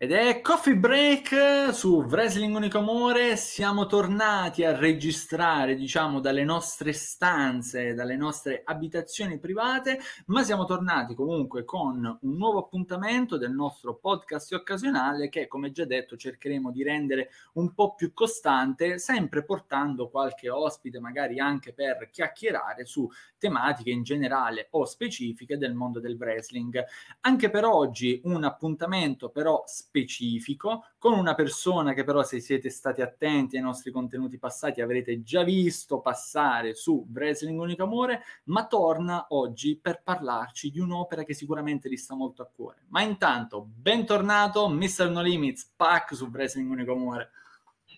Ed è Coffee Break su Wrestling Unico Amore. Siamo tornati a registrare, diciamo, dalle nostre stanze, dalle nostre abitazioni private, ma siamo tornati comunque con un nuovo appuntamento del nostro podcast occasionale che, come già detto, cercheremo di rendere un po' più costante, sempre portando qualche ospite, magari anche per chiacchierare su tematiche in generale o specifiche del mondo del wrestling. Anche per oggi un appuntamento però specifico con una persona che però se siete stati attenti ai nostri contenuti passati avrete già visto passare su Wrestling Unico Amore, ma torna oggi per parlarci di un'opera che sicuramente gli sta molto a cuore. Ma intanto, bentornato Mr. No Limits, Pac su Wrestling Unico Amore.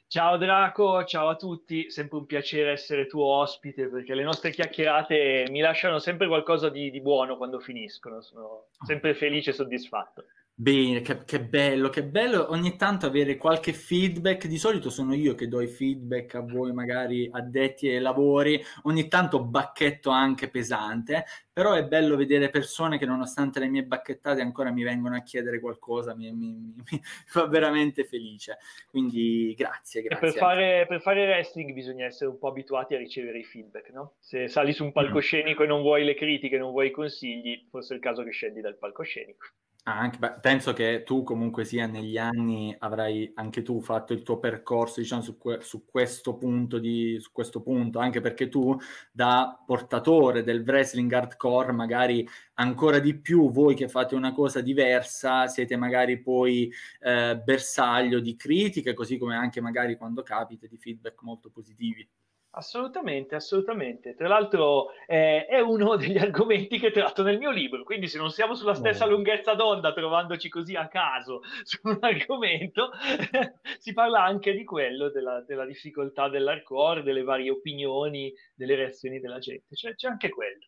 Ciao Draco, ciao a tutti, sempre un piacere essere tuo ospite perché le nostre chiacchierate mi lasciano sempre qualcosa di, di buono quando finiscono, sono sempre felice e soddisfatto. Bene, che, che, bello, che bello ogni tanto avere qualche feedback. Di solito sono io che do i feedback a voi, magari addetti ai lavori, ogni tanto bacchetto anche pesante, però è bello vedere persone che nonostante le mie bacchettate ancora mi vengono a chiedere qualcosa, mi, mi, mi, mi fa veramente felice. Quindi grazie, grazie. Per fare, per fare, wrestling bisogna essere un po' abituati a ricevere i feedback, no? Se sali su un palcoscenico mm. e non vuoi le critiche, non vuoi i consigli, forse è il caso che scendi dal palcoscenico. Ah, anche, beh, penso che tu comunque sia negli anni avrai anche tu fatto il tuo percorso diciamo, su, que- su, questo punto di, su questo punto, anche perché tu da portatore del wrestling hardcore magari ancora di più voi che fate una cosa diversa siete magari poi eh, bersaglio di critiche così come anche magari quando capita di feedback molto positivi. Assolutamente, assolutamente. Tra l'altro eh, è uno degli argomenti che tratto nel mio libro, quindi se non siamo sulla stessa oh. lunghezza d'onda, trovandoci così a caso su un argomento, si parla anche di quello, della, della, difficoltà dell'hardcore, delle varie opinioni, delle reazioni della gente. Cioè, c'è anche quello.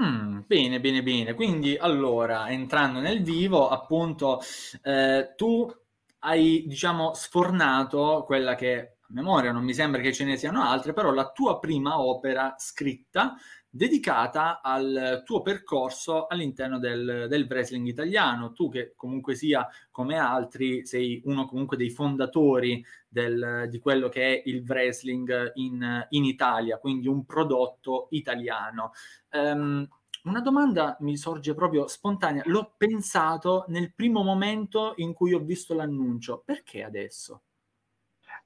Mm, bene, bene, bene. Quindi, allora, entrando nel vivo, appunto, eh, tu hai, diciamo, sfornato quella che memoria, non mi sembra che ce ne siano altre, però la tua prima opera scritta dedicata al tuo percorso all'interno del, del wrestling italiano. Tu che comunque sia come altri sei uno comunque dei fondatori del, di quello che è il wrestling in, in Italia, quindi un prodotto italiano. Um, una domanda mi sorge proprio spontanea. L'ho pensato nel primo momento in cui ho visto l'annuncio. Perché adesso?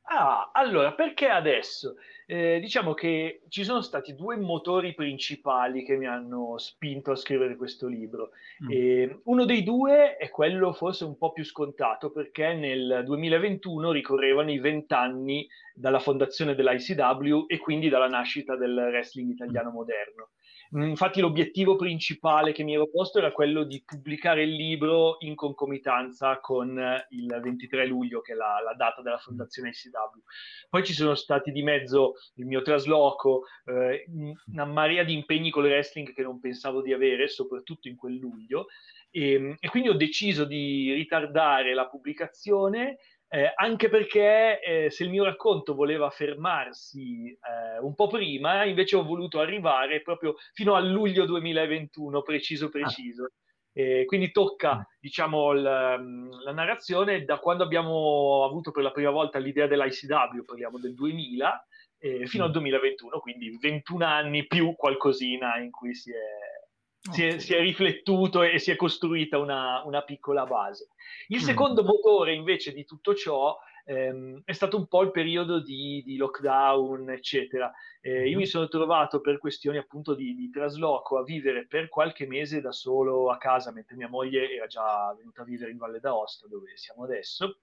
Ah, allora, perché adesso? Eh, diciamo che ci sono stati due motori principali che mi hanno spinto a scrivere questo libro. Mm. Eh, uno dei due è quello forse un po' più scontato, perché nel 2021 ricorrevano i vent'anni dalla fondazione dell'ICW e quindi dalla nascita del wrestling italiano mm. moderno. Infatti l'obiettivo principale che mi ero posto era quello di pubblicare il libro in concomitanza con il 23 luglio, che è la, la data della fondazione ICW. Poi ci sono stati di mezzo il mio trasloco, eh, una marea di impegni con il wrestling che non pensavo di avere, soprattutto in quel luglio, e, e quindi ho deciso di ritardare la pubblicazione eh, anche perché eh, se il mio racconto voleva fermarsi eh, un po' prima, invece ho voluto arrivare proprio fino a luglio 2021, preciso preciso. Ah. quindi tocca, mm. diciamo, la, la, narrazione da quando abbiamo avuto per la prima volta l'idea dell'ICW, parliamo del 2000, fino mm. al 2021, quindi 21 anni più qualcosina in cui si è si è, si è, riflettuto e si è costruita una, una piccola base. Il mm. secondo motore invece di tutto ciò ehm, è stato un po' il periodo di, di lockdown, eccetera. Eh, io mi sono trovato per questioni appunto di, di, trasloco a vivere per qualche mese da solo a casa, mentre mia moglie era già venuta a vivere in Valle d'Aosta, dove siamo adesso.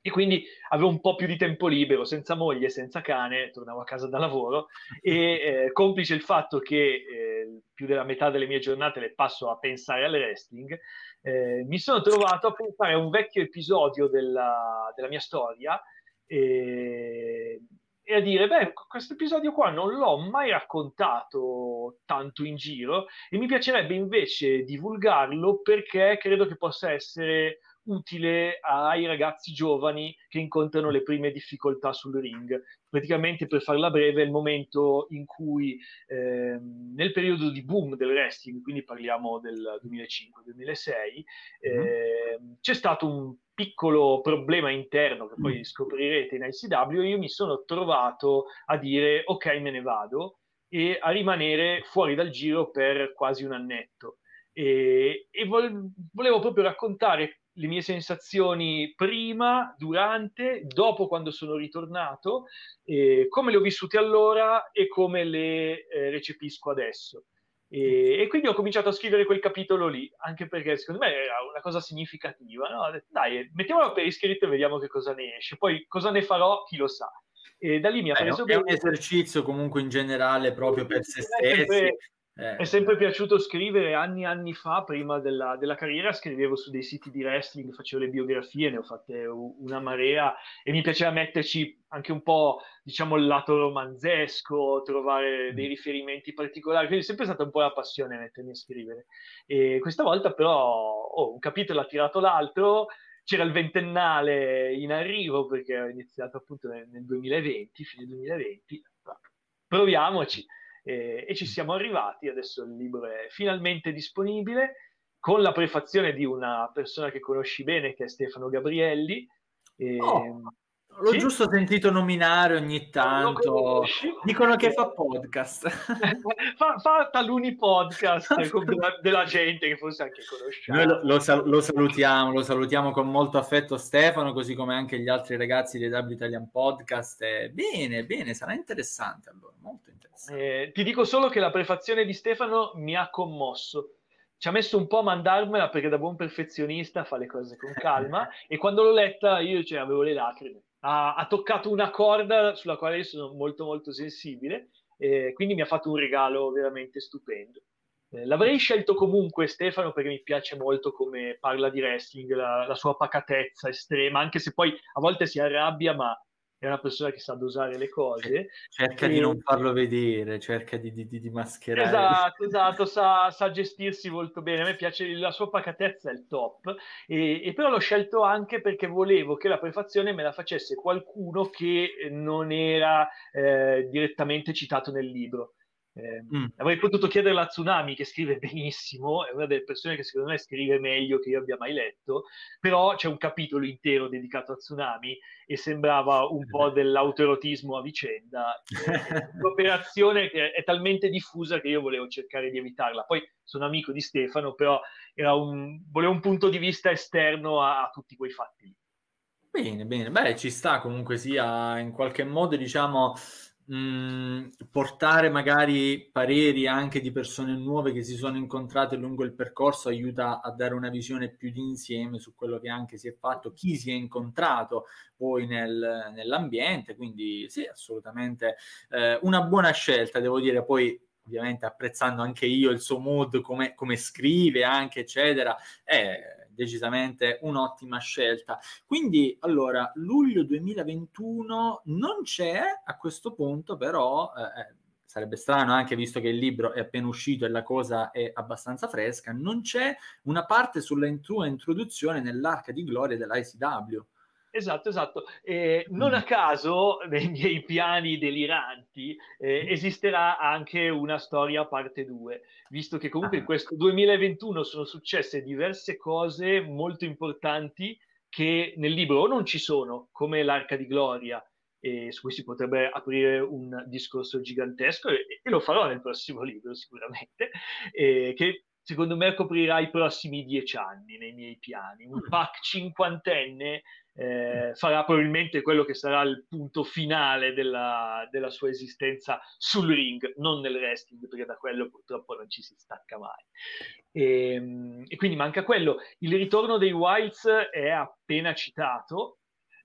E quindi avevo un po' più di tempo libero, senza moglie, senza cane, tornavo a casa da lavoro e eh, complice il fatto che eh, più della metà delle mie giornate le passo a pensare al wrestling, eh, mi sono trovato a pensare a un vecchio episodio della, della mia storia e, e, a dire, beh, questo episodio qua non l'ho mai raccontato tanto in giro e mi piacerebbe invece divulgarlo perché credo che possa essere utile ai ragazzi giovani che incontrano le prime difficoltà sul ring. Praticamente, per farla breve, è il momento in cui eh, nel periodo di boom del wrestling, quindi parliamo del 2005-2006, eh, mm. c'è stato un piccolo problema interno che poi mm. scoprirete in ICW, io mi sono trovato a dire ok me ne vado e a rimanere fuori dal giro per quasi un annetto. E, e volevo proprio raccontare le mie sensazioni prima, durante, dopo quando sono ritornato, eh, come le ho vissute allora e come le eh, recepisco adesso. E, e, quindi ho cominciato a scrivere quel capitolo lì, anche perché secondo me era una cosa significativa. No? Detto, dai, mettiamolo per iscritto e vediamo che cosa ne esce. Poi cosa ne farò, chi lo sa. E da lì mi ha preso... È un esercizio comunque in generale proprio per se stessi. Eh. È sempre piaciuto scrivere anni e anni fa, prima della, della, carriera, scrivevo su dei siti di wrestling, facevo le biografie, ne ho fatte una marea e mi piaceva metterci anche un po', diciamo, il lato romanzesco, trovare mm. dei riferimenti particolari, quindi è sempre stata un po' la passione mettermi a scrivere. E questa volta però oh, un capitolo ha tirato l'altro, c'era il ventennale in arrivo perché ho iniziato appunto nel, nel 2020, fine 2020, proviamoci eh, e ci siamo arrivati. Adesso il libro è finalmente disponibile con la prefazione di una persona che conosci bene, che è Stefano Gabrielli. E, oh. L'ho sì? giusto sentito nominare ogni tanto. Dicono che fa podcast. fa, fa taluni podcast della, della, gente che forse anche conosciamo. Noi lo, lo, lo, salutiamo, lo salutiamo con molto affetto Stefano, così come anche gli altri ragazzi dei W Italian Podcast. Eh, bene, bene, sarà interessante allora, molto interessante. Eh, ti dico solo che la prefazione di Stefano mi ha commosso ci ha messo un po' a mandarmela perché da buon perfezionista fa le cose con calma e quando l'ho letta io cioè, avevo le lacrime ha, ha, toccato una corda sulla quale io sono molto molto sensibile, eh, quindi mi ha fatto un regalo veramente stupendo. Eh, l'avrei scelto comunque Stefano perché mi piace molto come parla di wrestling, la, la sua pacatezza estrema, anche se poi a volte si arrabbia, ma è una persona che sa dosare le cose. Cerca e... di non farlo vedere, cerca di, di, di mascherare. Esatto, esatto, sa, sa, gestirsi molto bene. A me piace la sua pacatezza, è il top. E, e, però l'ho scelto anche perché volevo che la prefazione me la facesse qualcuno che non era eh, direttamente citato nel libro. Eh, mm. Avrei potuto chiedere a Tsunami, che scrive benissimo, è una delle persone che secondo me scrive meglio che io abbia mai letto, però c'è un capitolo intero dedicato a Tsunami e sembrava un po' dell'autoerotismo a vicenda. L'operazione è talmente diffusa che io volevo cercare di evitarla. Poi sono amico di Stefano, però un, volevo un punto di vista esterno a, a tutti quei fatti lì. Bene, bene, beh, ci sta comunque sia in qualche modo, diciamo, mm, portare magari pareri anche di persone nuove che si sono incontrate lungo il percorso aiuta a dare una visione più d'insieme su quello che anche si è fatto, chi si è incontrato poi nel, nell'ambiente, quindi sì, assolutamente eh, una buona scelta, devo dire, poi ovviamente apprezzando anche io il suo mood, come, come scrive anche, eccetera, è decisamente un'ottima scelta. Quindi, allora, luglio 2021 non c'è a questo punto, però eh, eh, sarebbe strano anche visto che il libro è appena uscito e la cosa è abbastanza fresca, non c'è una parte sulla tua introduzione nell'arca di gloria dell'ICW. Esatto, esatto. Eh, non a caso, nei miei piani deliranti, eh, esisterà anche una storia parte 2, visto che comunque in ah. questo 2021 sono successe diverse cose molto importanti che nel libro o non ci sono, come l'Arca di Gloria, eh, su cui si potrebbe aprire un discorso gigantesco, e, e lo farò nel prossimo libro sicuramente, eh, che secondo me coprirà i prossimi dieci anni nei miei piani. Un mm. pack cinquantenne eh, farà probabilmente quello che sarà il punto finale della, della, sua esistenza sul ring, non nel wrestling, perché da quello purtroppo non ci si stacca mai. E, ehm, e quindi manca quello. Il ritorno dei Wilds è appena citato,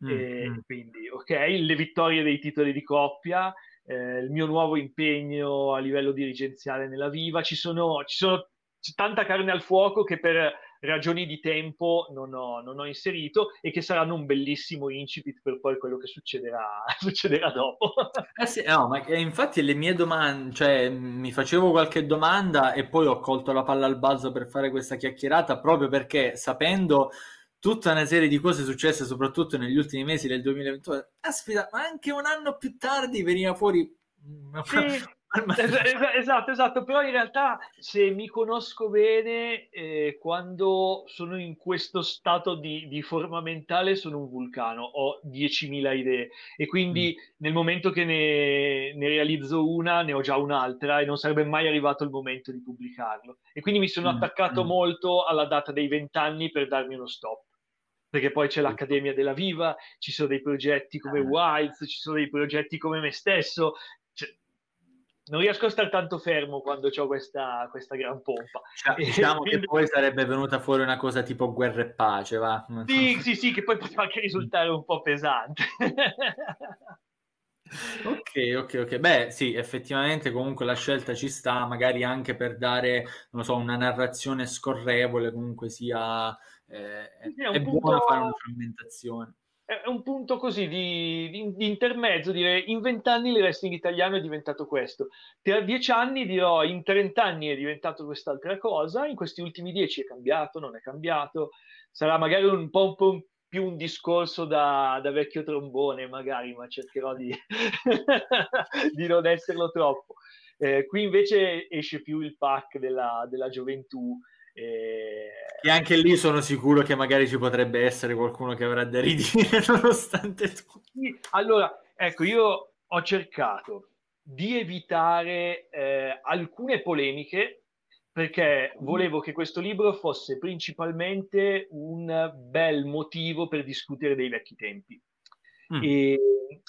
mm-hmm. quindi ok, le vittorie dei titoli di coppia. Eh, il mio nuovo impegno a livello dirigenziale nella Viva, ci sono, ci sono c'è tanta carne al fuoco che per ragioni di tempo non ho, non ho, inserito e che saranno un bellissimo incipit per poi quello che succederà, succederà dopo. Eh sì, no, ma infatti le mie domande, cioè mi facevo qualche domanda e poi ho colto la palla al balzo per fare questa chiacchierata proprio perché sapendo tutta una serie di cose successe soprattutto negli ultimi mesi del 2021, aspetta, ma anche un anno più tardi veniva fuori sì esatto, esatto, però in realtà se mi conosco bene, eh, quando sono in questo stato di, di, forma mentale sono un vulcano, ho 10.000 idee e quindi mm. nel momento che ne, ne, realizzo una ne ho già un'altra e non sarebbe mai arrivato il momento di pubblicarlo. E quindi mi sono mm. attaccato mm. molto alla data dei 20 anni per darmi uno stop perché poi c'è l'Accademia della Viva, ci sono dei progetti come ah. Wilds, ci sono dei progetti come me stesso, non riesco a stare tanto fermo quando ho questa, questa, gran pompa. Cioè, diciamo quindi... che poi sarebbe venuta fuori una cosa tipo guerra e pace, va? Sì, sì, sì, che poi poteva anche risultare un po' pesante. ok, ok, ok. Beh, sì, effettivamente comunque la scelta ci sta, magari anche per dare, non so, una narrazione scorrevole, comunque sia... Eh, sì, è, è punto... buono fare una frammentazione è un punto così di, di, di intermezzo, dire in vent'anni il wrestling italiano è diventato questo, tra dieci anni dirò in trent'anni è diventato quest'altra cosa, in questi ultimi dieci è cambiato, non è cambiato, sarà magari un po', un po più un discorso da, da, vecchio trombone magari, ma cercherò di, di non esserlo troppo. Eh, qui invece esce più il pack della, della gioventù, e... e... anche lì sono sicuro che magari ci potrebbe essere qualcuno che avrà da ridire nonostante tutto. Allora, ecco, io ho cercato di evitare eh, alcune polemiche perché mm. volevo che questo libro fosse principalmente un bel motivo per discutere dei vecchi tempi. Mm. E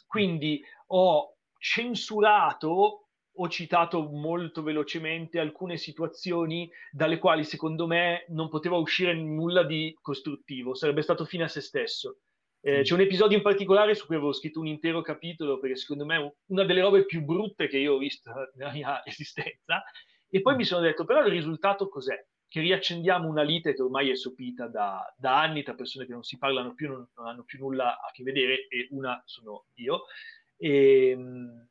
quindi ho censurato ho citato molto velocemente alcune situazioni dalle quali secondo me non poteva uscire nulla di costruttivo, sarebbe stato fine a se stesso. Eh, mm. c'è un episodio in particolare su cui avevo scritto un intero capitolo perché secondo me è una delle robe più brutte che io ho visto nella mia esistenza e poi mm. mi sono detto però il risultato cos'è? Che riaccendiamo una lite che ormai è sopita da, da anni tra persone che non si parlano più, non, non, hanno più nulla a che vedere e una sono io. E, ehm,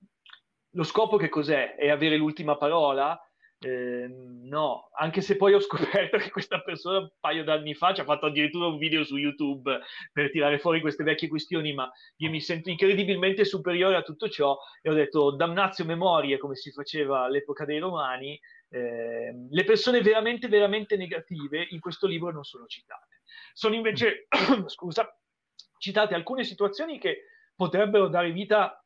lo scopo che cos'è? È avere l'ultima parola? Eh, no, anche se poi ho scoperto che questa persona un paio d'anni fa ci ha fatto addirittura un video su YouTube per tirare fuori queste vecchie questioni, ma io mi sento incredibilmente superiore a tutto ciò e ho detto damnazio memorie come si faceva all'epoca dei romani, eh, le persone veramente veramente negative in questo libro non sono citate. Sono invece, scusa, citate alcune situazioni che potrebbero dare vita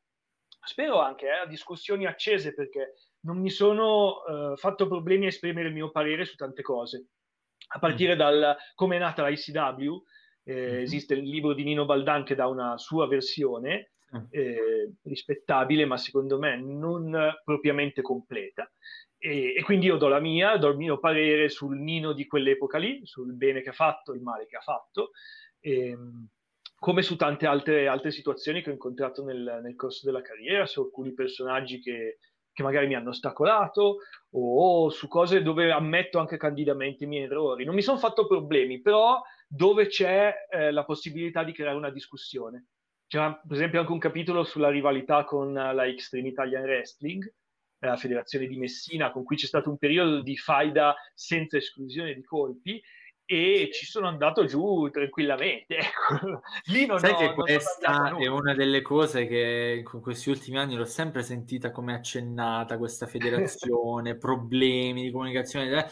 spero anche eh, a discussioni accese perché non mi sono eh, fatto problemi a esprimere il mio parere su tante cose. A partire mm. dal come è nata l'ICW, eh, mm-hmm. esiste il libro di Nino Baldan che dà una sua versione, mm. eh, rispettabile, ma secondo me non propriamente completa. E, e, quindi io do la mia, do il mio parere sul Nino di quell'epoca lì, sul bene che ha fatto, il male che ha fatto. Ehm, come su tante altre, altre situazioni che ho incontrato nel, nel, corso della carriera, su alcuni personaggi che, che magari mi hanno ostacolato o, su cose dove ammetto anche candidamente i miei errori. Non mi sono fatto problemi, però dove c'è eh, la possibilità di creare una discussione. C'era per esempio anche un capitolo sulla rivalità con la Extreme Italian Wrestling, eh, la federazione di Messina, con cui c'è stato un periodo di faida senza esclusione di colpi e ci sono andato giù tranquillamente. Ecco. Lì non Sai ho, che questa è una delle cose che con questi ultimi anni l'ho sempre sentita come accennata, questa federazione, problemi di comunicazione. Eh.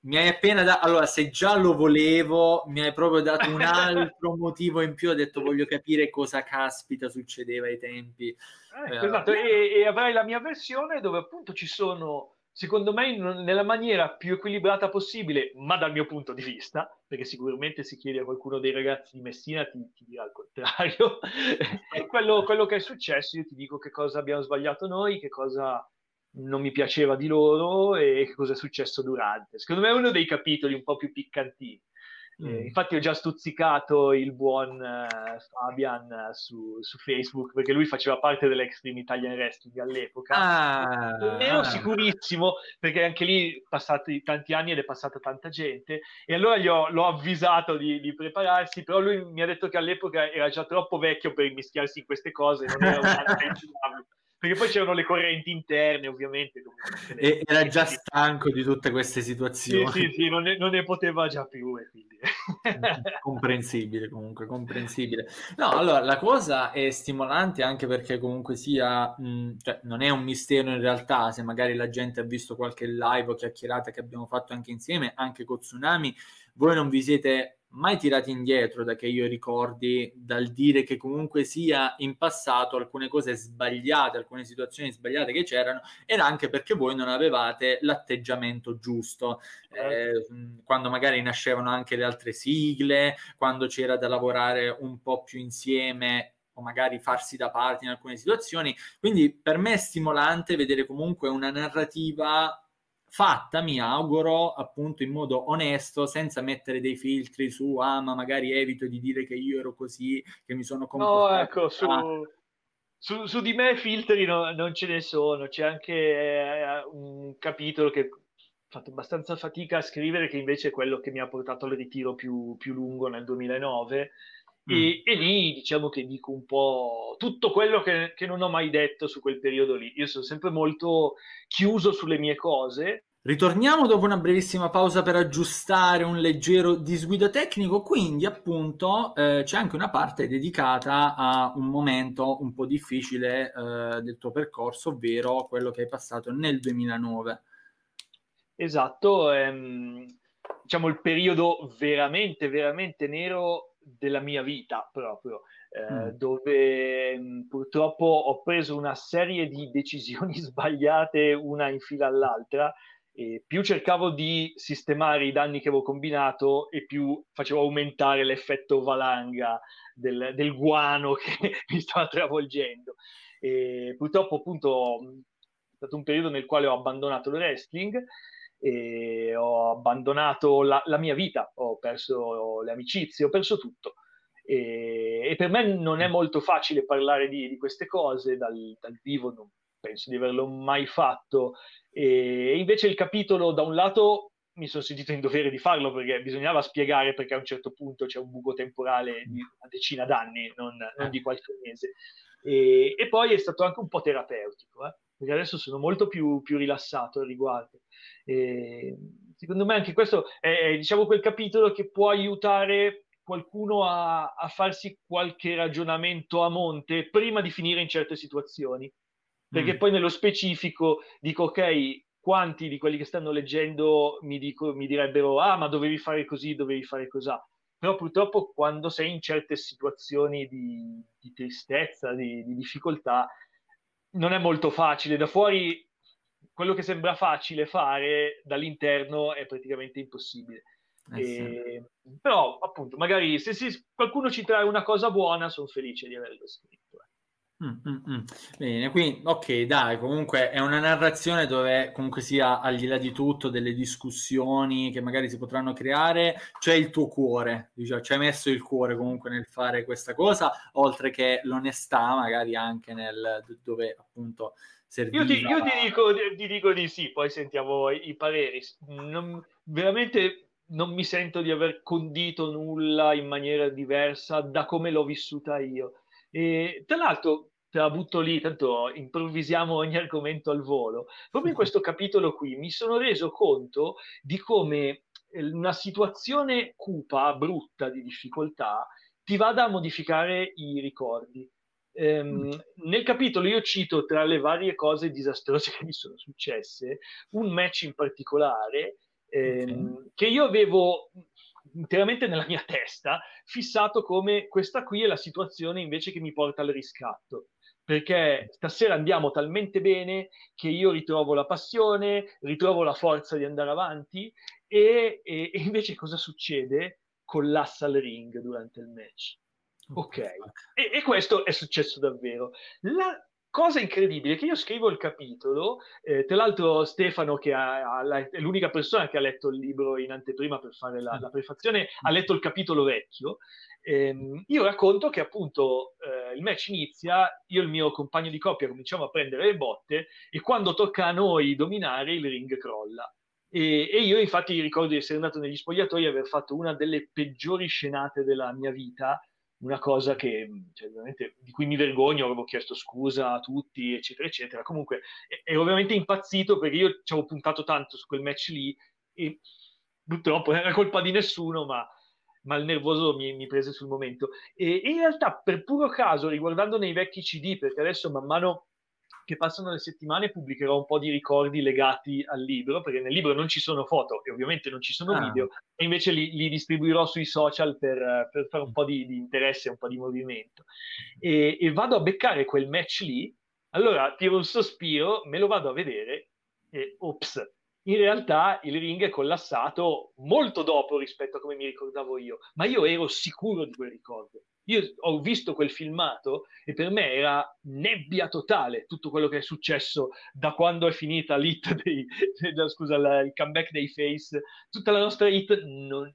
Mi hai appena dato, allora se già lo volevo, mi hai proprio dato un altro motivo in più, ho detto voglio capire cosa caspita succedeva ai tempi. Eh, esatto, e, e avrai la mia versione dove appunto ci sono secondo me in, nella maniera più equilibrata possibile, ma dal mio punto di vista, perché sicuramente se chiedi a qualcuno dei ragazzi di Messina ti, ti dirà il contrario, quello, quello, che è successo, io ti dico che cosa abbiamo sbagliato noi, che cosa non mi piaceva di loro e che cosa è successo durante. Secondo me è uno dei capitoli un po' più piccantini. Mm. Eh, infatti ho già stuzzicato il buon uh, Fabian uh, su, su, Facebook perché lui faceva parte dell'Extreme Italian Wrestling all'epoca. Ah, non ero ah. sicurissimo perché anche lì passati tanti anni ed è passata tanta gente e allora gli ho, l'ho avvisato di, di, prepararsi, però lui mi ha detto che all'epoca era già troppo vecchio per mischiarsi in queste cose, non era un perché poi c'erano le correnti interne, ovviamente. E era già stanco di tutte queste situazioni. Sì, sì, sì non, ne, non ne poteva già più. E quindi... comprensibile comunque, comprensibile. No, allora la cosa è stimolante anche perché comunque sia, mh, cioè, non è un mistero in realtà, se magari la gente ha visto qualche live o chiacchierata che abbiamo fatto anche insieme, anche con Tsunami, voi non vi siete mai tirati indietro da che io ricordi dal dire che comunque sia in passato alcune cose sbagliate, alcune situazioni sbagliate che c'erano, era anche perché voi non avevate l'atteggiamento giusto. Eh, quando magari nascevano anche le altre sigle, quando c'era da lavorare un po' più insieme o magari farsi da parte in alcune situazioni. Quindi per me è stimolante vedere comunque una narrativa fatta, mi auguro, appunto in modo onesto, senza mettere dei filtri su, ah, ma magari evito di dire che io ero così, che mi sono comportato. No, ecco, su, su, su di me filtri no, non ce ne sono, c'è anche eh, un capitolo che ho fatto abbastanza fatica a scrivere, che invece è quello che mi ha portato al ritiro più, più lungo nel 2009 Mm. E, e, lì diciamo che dico un po' tutto quello che, che, non ho mai detto su quel periodo lì. Io sono sempre molto chiuso sulle mie cose. Ritorniamo dopo una brevissima pausa per aggiustare un leggero disguido tecnico, quindi appunto eh, c'è anche una parte dedicata a un momento un po' difficile eh, del tuo percorso, ovvero quello che hai passato nel 2009. Esatto, ehm, diciamo il periodo veramente, veramente nero della mia vita proprio, eh, mm. dove mh, mm, purtroppo ho preso una serie di decisioni sbagliate una in fila all'altra e più cercavo di sistemare i danni che avevo combinato e più facevo aumentare l'effetto valanga del, del guano che mi stava travolgendo. E purtroppo appunto è stato un periodo nel quale ho abbandonato il wrestling e ho abbandonato la, la mia vita, ho perso le amicizie, ho perso tutto. E, e, per me non è molto facile parlare di, di queste cose dal, dal, vivo, non penso di averlo mai fatto. E invece il capitolo, da un lato, mi sono sentito in dovere di farlo perché bisognava spiegare perché a un certo punto c'è un buco temporale di una decina d'anni, non, non di qualche mese. E, e, poi è stato anche un po' terapeutico, eh? Perché adesso sono molto più, più rilassato al riguardo. E secondo me anche questo è, diciamo, quel capitolo che può aiutare qualcuno a, a, farsi qualche ragionamento a monte prima di finire in certe situazioni. Perché mm. poi nello specifico dico, ok, quanti di quelli che stanno leggendo mi, dico, mi direbbero, ah, ma dovevi fare così, dovevi fare così. Però purtroppo quando sei in certe situazioni di, di tristezza, di, di difficoltà, non è molto facile. Da fuori quello che sembra facile fare dall'interno è praticamente impossibile. Eh e, sì. Però, appunto, magari se si, qualcuno ci trae una cosa buona, sono felice di averlo scritto. Mm, mm, mm. Bene, quindi ok, dai, comunque è una narrazione dove comunque sia al di là di tutto delle discussioni che magari si potranno creare, c'è il tuo cuore, diciamo, ci hai messo il cuore comunque nel fare questa cosa, oltre che l'onestà magari anche nel dove appunto serviva... Io, ti, io ti, dico, ti, dico, di sì, poi sentiamo i, i pareri. Non, veramente non mi sento di aver condito nulla in maniera diversa da come l'ho vissuta io. E tra l'altro, te la butto lì, tanto improvvisiamo ogni argomento al volo. Proprio in questo capitolo qui mi sono reso conto di come una situazione cupa, brutta, di difficoltà, ti vada a modificare i ricordi. Ehm, nel capitolo io cito tra le varie cose disastrose che mi sono successe un match in particolare ehm, okay. che io avevo interamente nella mia testa fissato come questa qui è la situazione invece che mi porta al riscatto perché stasera andiamo talmente bene che io ritrovo la passione, ritrovo la forza di andare avanti e, e, e invece cosa succede? Collassa il ring durante il match Ok, e, e, questo è successo davvero. La cosa incredibile che io scrivo il capitolo, eh, tra l'altro Stefano, che ha, ha, è l'unica persona che ha letto il libro in anteprima per fare la, la prefazione, ha letto il capitolo vecchio. Ehm, io racconto che appunto eh, il match inizia, io e il mio compagno di coppia cominciamo a prendere le botte e quando tocca a noi dominare il ring crolla. E, e, io infatti ricordo di essere andato negli spogliatoi e aver fatto una delle peggiori scenate della mia vita, una cosa che, cioè, di cui mi vergogno, avevo chiesto scusa a tutti, eccetera, eccetera. Comunque ero ovviamente impazzito perché io ci avevo puntato tanto su quel match lì e purtroppo non era colpa di nessuno, ma ma il nervoso mi, mi, prese sul momento. E in realtà, per puro caso, riguardando nei vecchi CD, perché adesso man mano che passano le settimane pubblicherò un po' di ricordi legati al libro, perché nel libro non ci sono foto e ovviamente non ci sono ah. video, e invece li, li, distribuirò sui social per, per fare un po' di, di, interesse, un po' di movimento. E, e vado a beccare quel match lì, allora tiro un sospiro, me lo vado a vedere e ops, in realtà il ring è collassato molto dopo rispetto a come mi ricordavo io, ma io ero sicuro di quel ricordo. Io ho visto quel filmato e per me era nebbia totale tutto quello che è successo da quando è finita l'hit dei, scusa, la, il comeback dei Face, tutta la nostra hit non,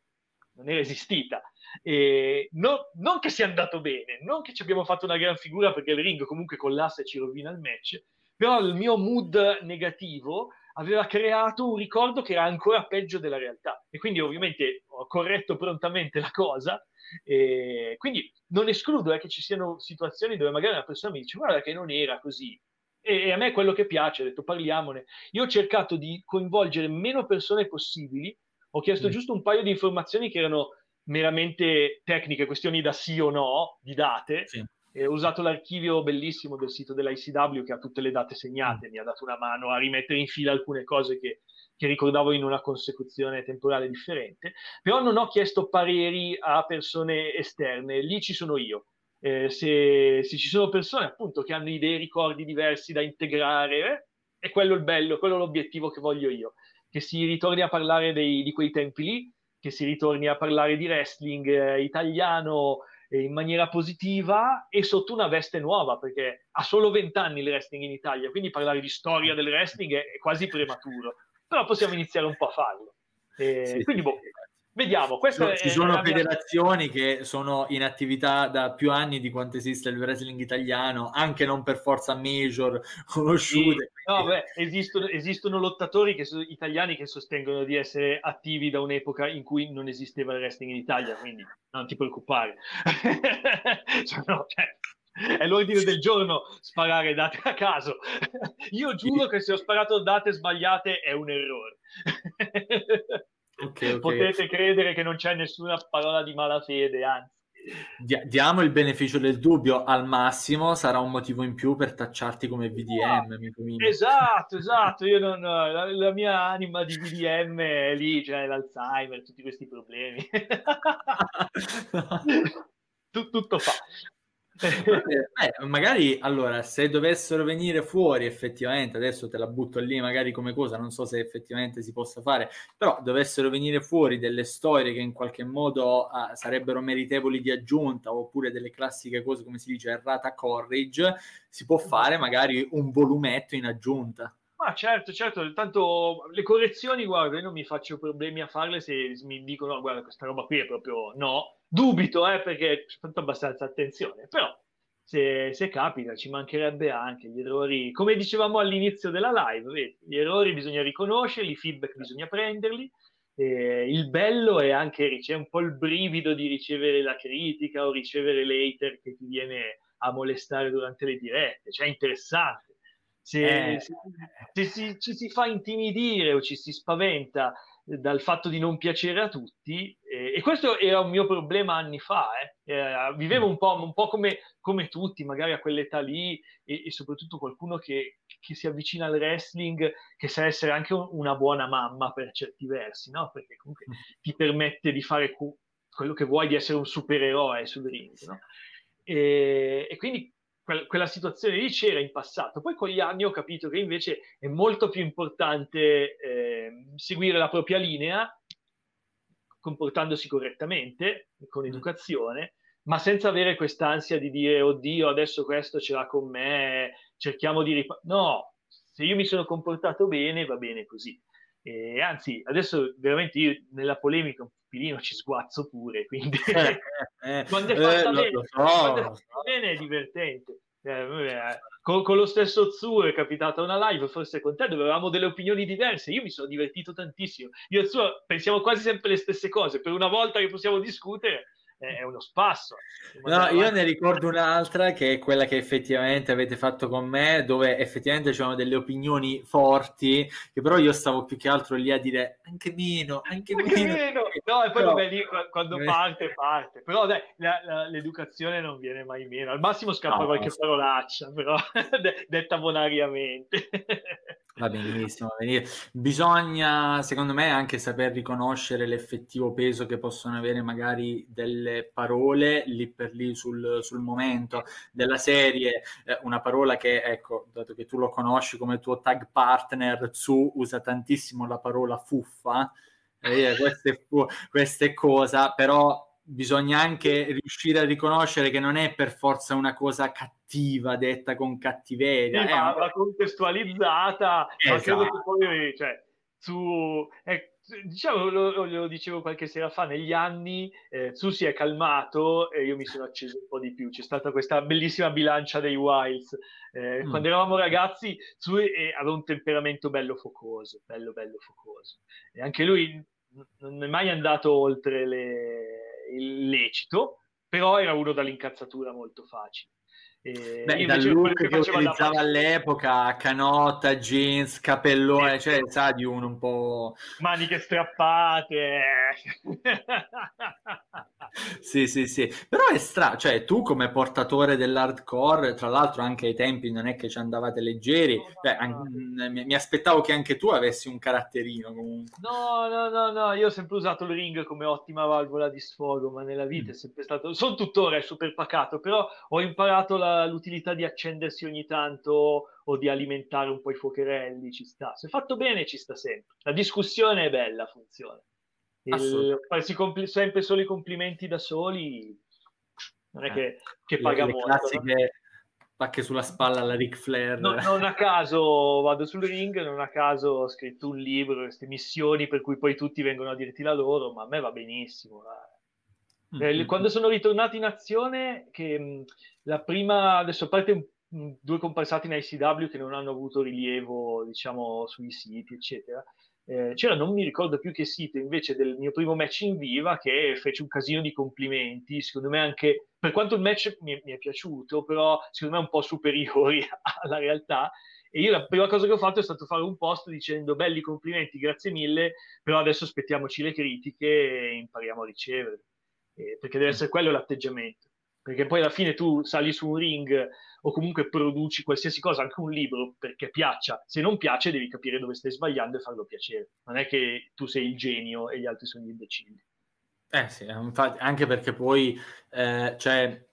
non era esistita. E no, non che sia andato bene, non che ci abbiamo fatto una gran figura perché il ring comunque collassa e ci rovina il match, però il mio mood negativo aveva creato un ricordo che era ancora peggio della realtà. E quindi ovviamente ho corretto prontamente la cosa. E quindi non escludo eh, che ci siano situazioni dove magari una persona mi dice guarda che non era così. E, e a me è quello che piace, ho detto parliamone. Io ho cercato di coinvolgere meno persone possibili, ho chiesto mm. giusto un paio di informazioni che erano meramente tecniche, questioni da sì o no, di date. Sì eh, ho usato l'archivio bellissimo del sito dell'ICW che ha tutte le date segnate, mi ha dato una mano a rimettere in fila alcune cose che, che ricordavo in una consecuzione temporale differente, però non ho chiesto pareri a persone esterne, lì ci sono io. Eh, se, se, ci sono persone appunto che hanno idee ricordi diversi da integrare, eh, è quello il bello, quello l'obiettivo che voglio io, che si ritorni a parlare dei, di quei tempi lì, che si ritorni a parlare di wrestling eh, italiano, in maniera positiva e sotto una veste nuova, perché ha solo 20 anni il wrestling in Italia, quindi parlare di storia del wrestling è, quasi prematuro, però possiamo iniziare un po' a farlo. E sì, quindi, boh, Vediamo, queste ci sono federazioni mia... che sono in attività da più anni di quanto esiste il wrestling italiano, anche non per forza major conosciute. Sì, no, beh, esistono, esistono, lottatori che sono, italiani che sostengono di essere attivi da un'epoca in cui non esisteva il wrestling in Italia, quindi non ti preoccupare. cioè, no, cioè, è l'ordine del giorno sparare date a caso. Io giuro che se ho sparato date sbagliate è un errore. Okay, okay. Potete credere che non c'è nessuna parola di malafede, anzi. Diamo il beneficio del dubbio al massimo, sarà un motivo in più per tacciarti come VDM. No. Esatto, esatto. Io non, la, la, mia anima di VDM è lì, cioè l'Alzheimer, tutti questi problemi. tutto fa. eh, magari allora se dovessero venire fuori effettivamente adesso te la butto lì magari come cosa non so se effettivamente si possa fare però dovessero venire fuori delle storie che in qualche modo uh, sarebbero meritevoli di aggiunta oppure delle classiche cose come si dice errata corrige si può fare magari un volumetto in aggiunta. Ma certo, certo, tanto le correzioni, guarda, io non mi faccio problemi a farle se mi dicono, guarda, questa roba qui è proprio no, Dubito, eh, perché ci ho fatto abbastanza attenzione, però se, se, capita ci mancherebbe anche gli errori, come dicevamo all'inizio della live, vedi, gli errori bisogna riconoscerli, i feedback bisogna prenderli, eh, il bello è anche, c'è un po' il brivido di ricevere la critica o ricevere l'hater che ti viene a molestare durante le dirette, cioè è interessante. Se, eh. se, se, se ci si fa intimidire o ci si spaventa dal fatto di non piacere a tutti eh, e questo era un mio problema anni fa eh. Eh, vivevo un po', un po come, come, tutti magari a quell'età lì e, e soprattutto qualcuno che, che, si avvicina al wrestling che sa essere anche un, una buona mamma per certi versi no? perché comunque mm. ti permette di fare cu- quello che vuoi di essere un supereroe sul ring no? e, e quindi quella situazione lì c'era in passato. Poi con gli anni ho capito che invece è molto più importante eh, seguire la propria linea, comportandosi correttamente, con mm. educazione, ma senza avere quest'ansia di dire, oddio, adesso questo ce l'ha con me, cerchiamo di riparare. No, se io mi sono comportato bene, va bene così. E anzi, adesso veramente io nella polemica un filino ci sguazzo pure, quindi eh, eh, quando è fatta eh, bene, so. fatta bene è divertente. Eh, con, con, lo stesso Zu è capitata una live, forse con te, dove avevamo delle opinioni diverse. Io mi sono divertito tantissimo. Io e Zu pensiamo quasi sempre le stesse cose. Per una volta che possiamo discutere, è uno spasso. No, io ne ricordo un'altra che è quella che effettivamente avete fatto con me, dove effettivamente c'erano delle opinioni forti, che però io stavo più che altro lì a dire anche meno, anche, anche meno. meno. No, e poi però... lì quando parte, parte. Però dai, la, la, l'educazione non viene mai meno. Al massimo scappa no, qualche no. parolaccia, però detta bonariamente. Va benissimo, bisogna secondo me anche saper riconoscere l'effettivo peso che possono avere magari delle parole lì per lì sul, sul momento della serie, eh, una parola che ecco, dato che tu lo conosci come tuo tag partner, Zu usa tantissimo la parola fuffa, eh, questa, è, questa è cosa, però bisogna anche riuscire a riconoscere che non è per forza una cosa cattiva, detta con cattiveria. Sì, è ma una... contestualizzata, esatto. ma credo che poi cioè, su... Eh, diciamo, lo, lo, dicevo qualche sera fa, negli anni eh, Su si è calmato e io mi sono acceso un po' di più. C'è stata questa bellissima bilancia dei Wilds. Eh, mm. Quando eravamo ragazzi, Su aveva un temperamento bello focoso, bello, bello focoso. E anche lui non è mai andato oltre le, il lecito, però era uno dall'incazzatura molto facile. E Beh, dal look che, che utilizzava all'epoca, canotta, jeans, capellone, cioè sa di uno un po'... Maniche strappate. sì, sì, sì. Però è strano, cioè tu come portatore dell'hardcore, tra l'altro anche ai tempi non è che ci andavate leggeri, no, no, no. Mi, mi, aspettavo che anche tu avessi un caratterino comunque. No, no, no, no, io ho sempre usato il ring come ottima valvola di sfogo, ma nella vita mm. è sempre stato... Sono tuttora super pacato, però ho imparato la l'utilità di accendersi ogni tanto o di alimentare un po' i fuocherelli, ci sta. Se fatto bene ci sta sempre. La discussione è bella, funziona. Il, farsi compl- sempre solo i complimenti da soli non è eh, che, che paga le, le molto. Classiche no? pacche sulla spalla alla Ric Flair. No, non a caso vado sul ring, non a caso ho scritto un libro, queste missioni per cui poi tutti vengono a dirti la loro, ma a me va benissimo. Va Mm-hmm. Quando sono ritornato in azione, che mm, la prima, adesso a parte un, due comparsati in ICW che non hanno avuto rilievo, diciamo, sui siti, eccetera. Eh, c'era, non mi ricordo più che sito, invece del mio primo match in viva, che fece un casino di complimenti, secondo me anche, per quanto il match mi, mi è piaciuto, però secondo me un po' superiori alla realtà, e io la prima cosa che ho fatto è stato fare un post dicendo belli complimenti, grazie mille, però adesso aspettiamoci le critiche e impariamo a ricevere eh, perché deve essere quello l'atteggiamento. Perché poi alla fine tu sali su un ring o comunque produci qualsiasi cosa, anche un libro, perché piaccia. Se non piace devi capire dove stai sbagliando e farlo piacere. Non è che tu sei il genio e gli altri sono gli imbecilli. Eh sì, infatti, anche perché poi, eh, cioè,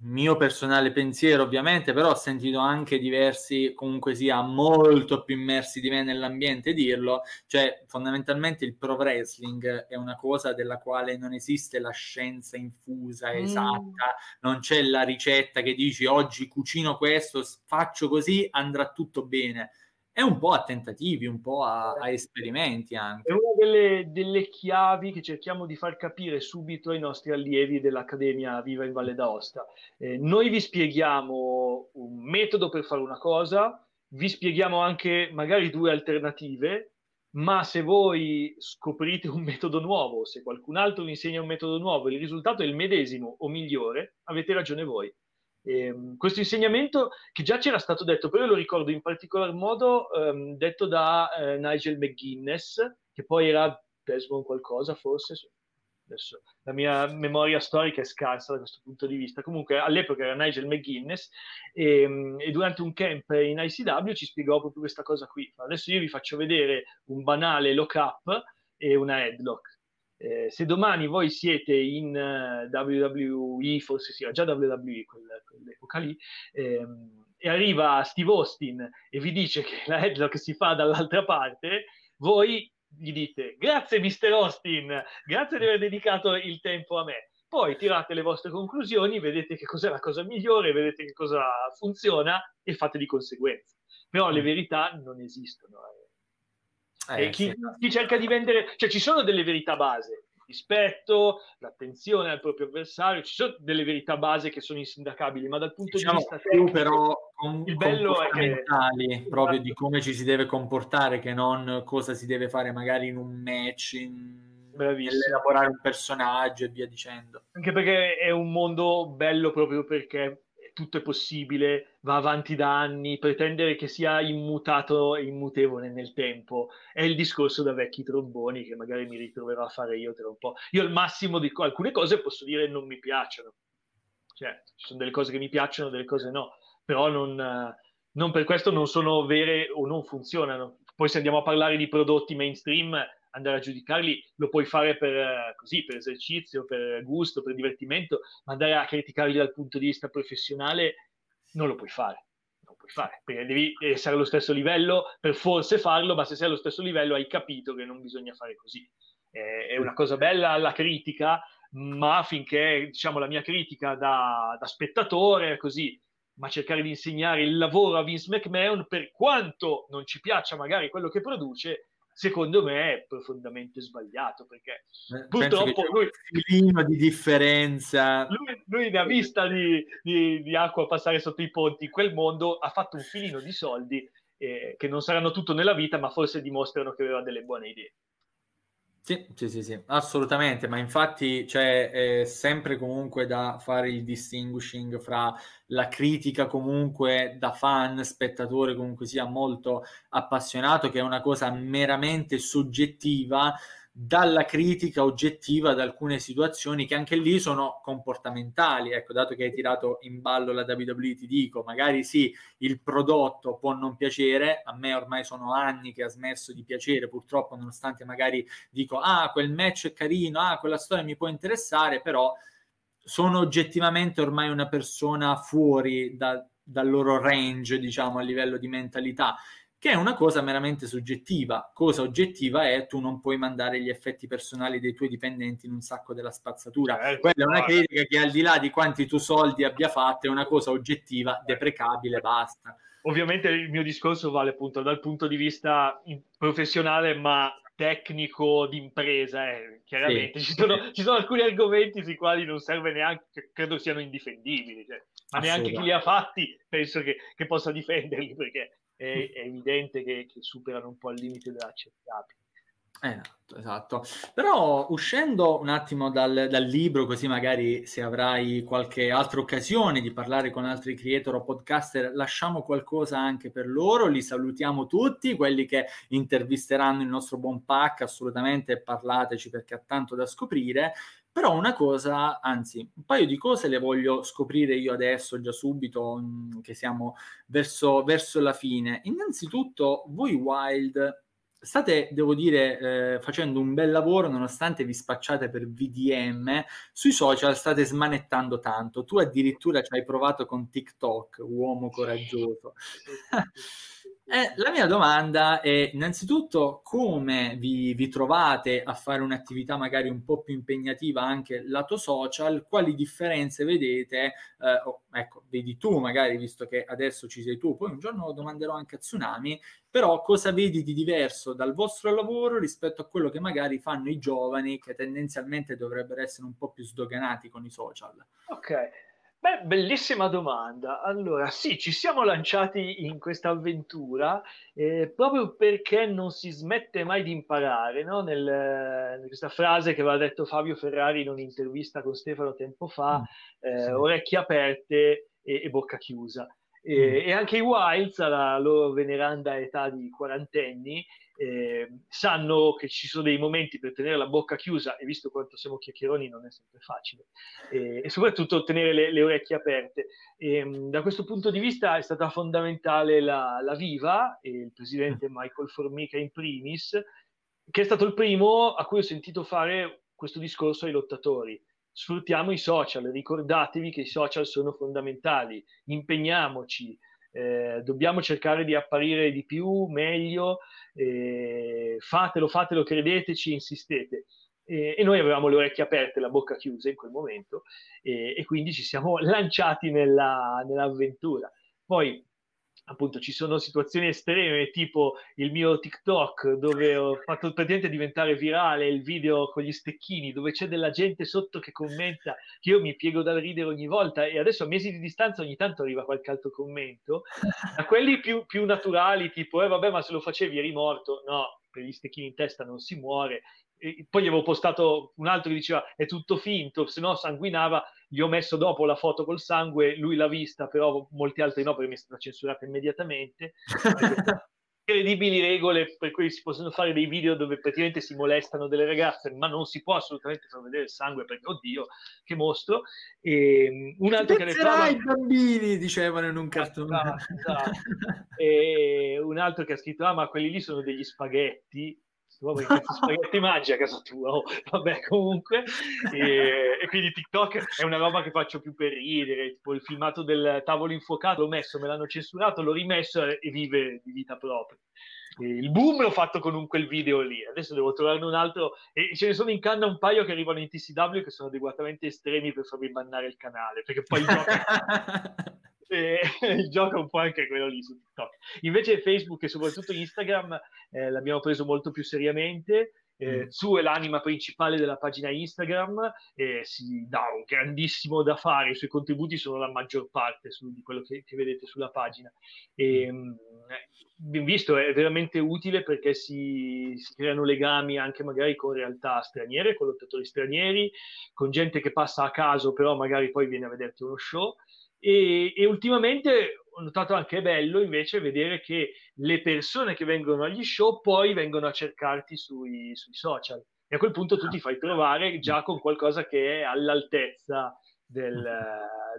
mio personale pensiero ovviamente, però ho sentito anche diversi comunque sia molto più immersi di me nell'ambiente dirlo, cioè fondamentalmente il pro wrestling è una cosa della quale non esiste la scienza infusa mm. esatta, mm. non c'è la ricetta che dici oggi cucino questo, faccio così, andrà tutto bene è un po' a tentativi, un po' a, a esperimenti anche. È una delle, delle, chiavi che cerchiamo di far capire subito ai nostri allievi dell'Accademia Viva in Valle d'Aosta. Eh, noi vi spieghiamo un metodo per fare una cosa, vi spieghiamo anche magari due alternative, ma se voi scoprite un metodo nuovo, se qualcun altro vi insegna un metodo nuovo, il risultato è il medesimo o migliore, avete ragione voi. Ehm, questo insegnamento che già c'era stato detto, però lo ricordo in particolar modo um, detto da uh, Nigel McGuinness, che poi era Desmond qualcosa forse, adesso la mia memoria storica è scarsa da questo punto di vista. Comunque all'epoca era Nigel McGuinness e, ehm, e, durante un camp in ICW ci spiegò proprio questa cosa qui. Adesso io vi faccio vedere un banale lock up e una headlock. Eh, se domani voi siete in eh, WWE, forse sia già WWE quel, quell'epoca lì, ehm, e arriva Steve Austin e vi dice che la headlock si fa dall'altra parte, voi gli dite grazie Mr. Austin, grazie di aver dedicato il tempo a me. Poi tirate le vostre conclusioni, vedete che cos'è la cosa migliore, vedete che cosa funziona e fate di conseguenza. Però le mm. verità non esistono. Eh chi, sì. chi, cerca di vendere, cioè ci sono delle verità base, rispetto, l'attenzione al proprio avversario, ci sono delle verità base che sono insindacabili, ma dal punto diciamo di vista tecnico, però con, il bello è che proprio di come ci si deve comportare, che non cosa si deve fare magari in un match. In nell'elaborare un personaggio e via dicendo. Anche perché è un mondo bello proprio perché tutto è possibile, va avanti da anni, pretendere che sia immutato e immutevole nel tempo è il discorso da vecchi tromboni che magari mi ritroverò a fare io tra un po'. Io al massimo di alcune cose posso dire non mi piacciono, cioè ci sono delle cose che mi piacciono, delle cose no, però non, non per questo non sono vere o non funzionano. Poi se andiamo a parlare di prodotti mainstream, andare a giudicarli lo puoi fare per, eh, così, per esercizio, per gusto, per divertimento, ma andare a criticarli dal punto di vista professionale non lo puoi fare. Non lo puoi fare, perché devi essere allo stesso livello per forse farlo, ma se sei allo stesso livello hai capito che non bisogna fare così. È una cosa bella la critica, ma finché diciamo la mia critica da, da spettatore, così, ma cercare di insegnare il lavoro a Vince McMahon, per quanto non ci piaccia magari quello che produce, secondo me è profondamente sbagliato perché eh, purtroppo lui, un filino di differenza. Lui, lui ne ha vista di, di, di, acqua passare sotto i ponti. In quel mondo ha fatto un filino di soldi eh, che non saranno tutto nella vita ma forse dimostrano che aveva delle buone idee sì, sì, sì, sì, assolutamente, ma infatti c'è eh, sempre comunque da fare il distinguishing fra la critica comunque da fan, spettatore comunque sia molto appassionato, che è una cosa meramente soggettiva, dalla critica oggettiva ad alcune situazioni che anche lì sono comportamentali. Ecco, dato che hai tirato in ballo la WWE, ti dico, magari sì, il prodotto può non piacere, a me ormai sono anni che ha smesso di piacere, purtroppo, nonostante magari dico, ah, quel match è carino, ah, quella storia mi può interessare, però sono oggettivamente ormai una persona fuori da, dal loro range, diciamo, a livello di mentalità che è una cosa meramente soggettiva. Cosa oggettiva è tu non puoi mandare gli effetti personali dei tuoi dipendenti in un sacco della spazzatura. Certo, Quella è una critica che al di là di quanti tu soldi abbia fatto è una cosa oggettiva, deprecabile, basta. Ovviamente il mio discorso vale appunto dal punto di vista professionale, ma tecnico d'impresa, eh, chiaramente. Sì. Ci, sono, ci, sono, alcuni argomenti sui quali non serve neanche, credo siano indifendibili, cioè, ma neanche chi li ha fatti penso che, che possa difenderli, perché è, è evidente che, che, superano un po' il limite dell'accettabile. Esatto, esatto. Però uscendo un attimo dal, dal, libro, così magari se avrai qualche altra occasione di parlare con altri creator o podcaster, lasciamo qualcosa anche per loro. Li salutiamo tutti, quelli che intervisteranno il nostro buon pack, assolutamente parlateci perché ha tanto da scoprire. Però una cosa, anzi, un paio di cose le voglio scoprire io adesso, già subito, mh, che siamo verso, verso la fine. Innanzitutto, voi Wild state, devo dire, eh, facendo un bel lavoro nonostante vi spacciate per VDM. Sui social state smanettando tanto. Tu addirittura ci hai provato con TikTok, uomo coraggioso. Eh, la mia domanda è innanzitutto come vi, vi, trovate a fare un'attività magari un po' più impegnativa anche lato social, quali differenze vedete, eh, oh, ecco, vedi tu magari visto che adesso ci sei tu, poi un giorno domanderò anche a Tsunami, però cosa vedi di diverso dal vostro lavoro rispetto a quello che magari fanno i giovani che tendenzialmente dovrebbero essere un po' più sdoganati con i social? Ok, Beh, bellissima domanda. Allora, sì, ci siamo lanciati in questa avventura eh, proprio perché non si smette mai di imparare, no? Nel, in questa frase che aveva detto Fabio Ferrari in un'intervista con Stefano tempo fa, mm, eh, sì. orecchie aperte e, e bocca chiusa. E, mm. e, anche i Wilds, alla loro veneranda età di quarantenni, eh, sanno che ci sono dei momenti per tenere la bocca chiusa, e visto quanto siamo chiacchieroni non è sempre facile, eh, e soprattutto tenere le, le orecchie aperte. E, ehm, da questo punto di vista è stata fondamentale la, la Viva, e il presidente Michael Formica in primis, che è stato il primo a cui ho sentito fare questo discorso ai lottatori sfruttiamo i social, ricordatevi che i social sono fondamentali, impegniamoci, eh, dobbiamo cercare di apparire di più, meglio, eh, fatelo, fatelo, credeteci, insistete. E, e, noi avevamo le orecchie aperte, la bocca chiusa in quel momento e, e quindi ci siamo lanciati nella, nell'avventura. Poi appunto ci sono situazioni estreme tipo il mio TikTok dove ho fatto praticamente diventare virale il video con gli stecchini dove c'è della gente sotto che commenta che io mi piego dal ridere ogni volta e adesso a mesi di distanza ogni tanto arriva qualche altro commento a quelli più, più naturali tipo eh vabbè ma se lo facevi eri morto no per gli stecchini in testa non si muore. E poi gli avevo postato un altro che diceva è tutto finto, se no sanguinava, gli ho messo dopo la foto col sangue, lui l'ha vista, però molti altri no perché mi è stata censurata immediatamente. incredibili regole per cui si possono fare dei video dove praticamente si molestano delle ragazze, ma non si può assolutamente far vedere il sangue perché, oddio, che mostro. E, un altro che ha. Ah, i bambini, dicevano in un cartone. Esatto, esatto. e un altro che ha scritto, ah, ma quelli lì sono degli spaghetti vabbè, spaghetti mangi a casa tua, oh, vabbè comunque, e, e, quindi TikTok è una roba che faccio più per ridere, tipo il filmato del tavolo infuocato l'ho messo, me l'hanno censurato, l'ho rimesso e vive di vita propria. E il boom l'ho fatto con un, quel video lì, adesso devo trovarne un altro, e ce ne sono in canna un paio che arrivano in TCW che sono adeguatamente estremi per farmi bannare il canale, perché poi il gioco... E il gioco è un po' anche quello lì su TikTok. Invece Facebook e soprattutto Instagram eh, l'abbiamo preso molto più seriamente. Eh, mm. Su è l'anima principale della pagina Instagram e si dà un grandissimo da fare, i suoi contributi sono la maggior parte su, di quello che, che, vedete sulla pagina. E, mm. ben visto, è veramente utile perché si, si, creano legami anche magari con realtà straniere, con lottatori stranieri, con gente che passa a caso però magari poi viene a vederti uno show e, e, ultimamente ho notato anche bello invece vedere che le persone che vengono agli show poi vengono a cercarti sui, sui social e a quel punto tu ti fai trovare già con qualcosa che è all'altezza del,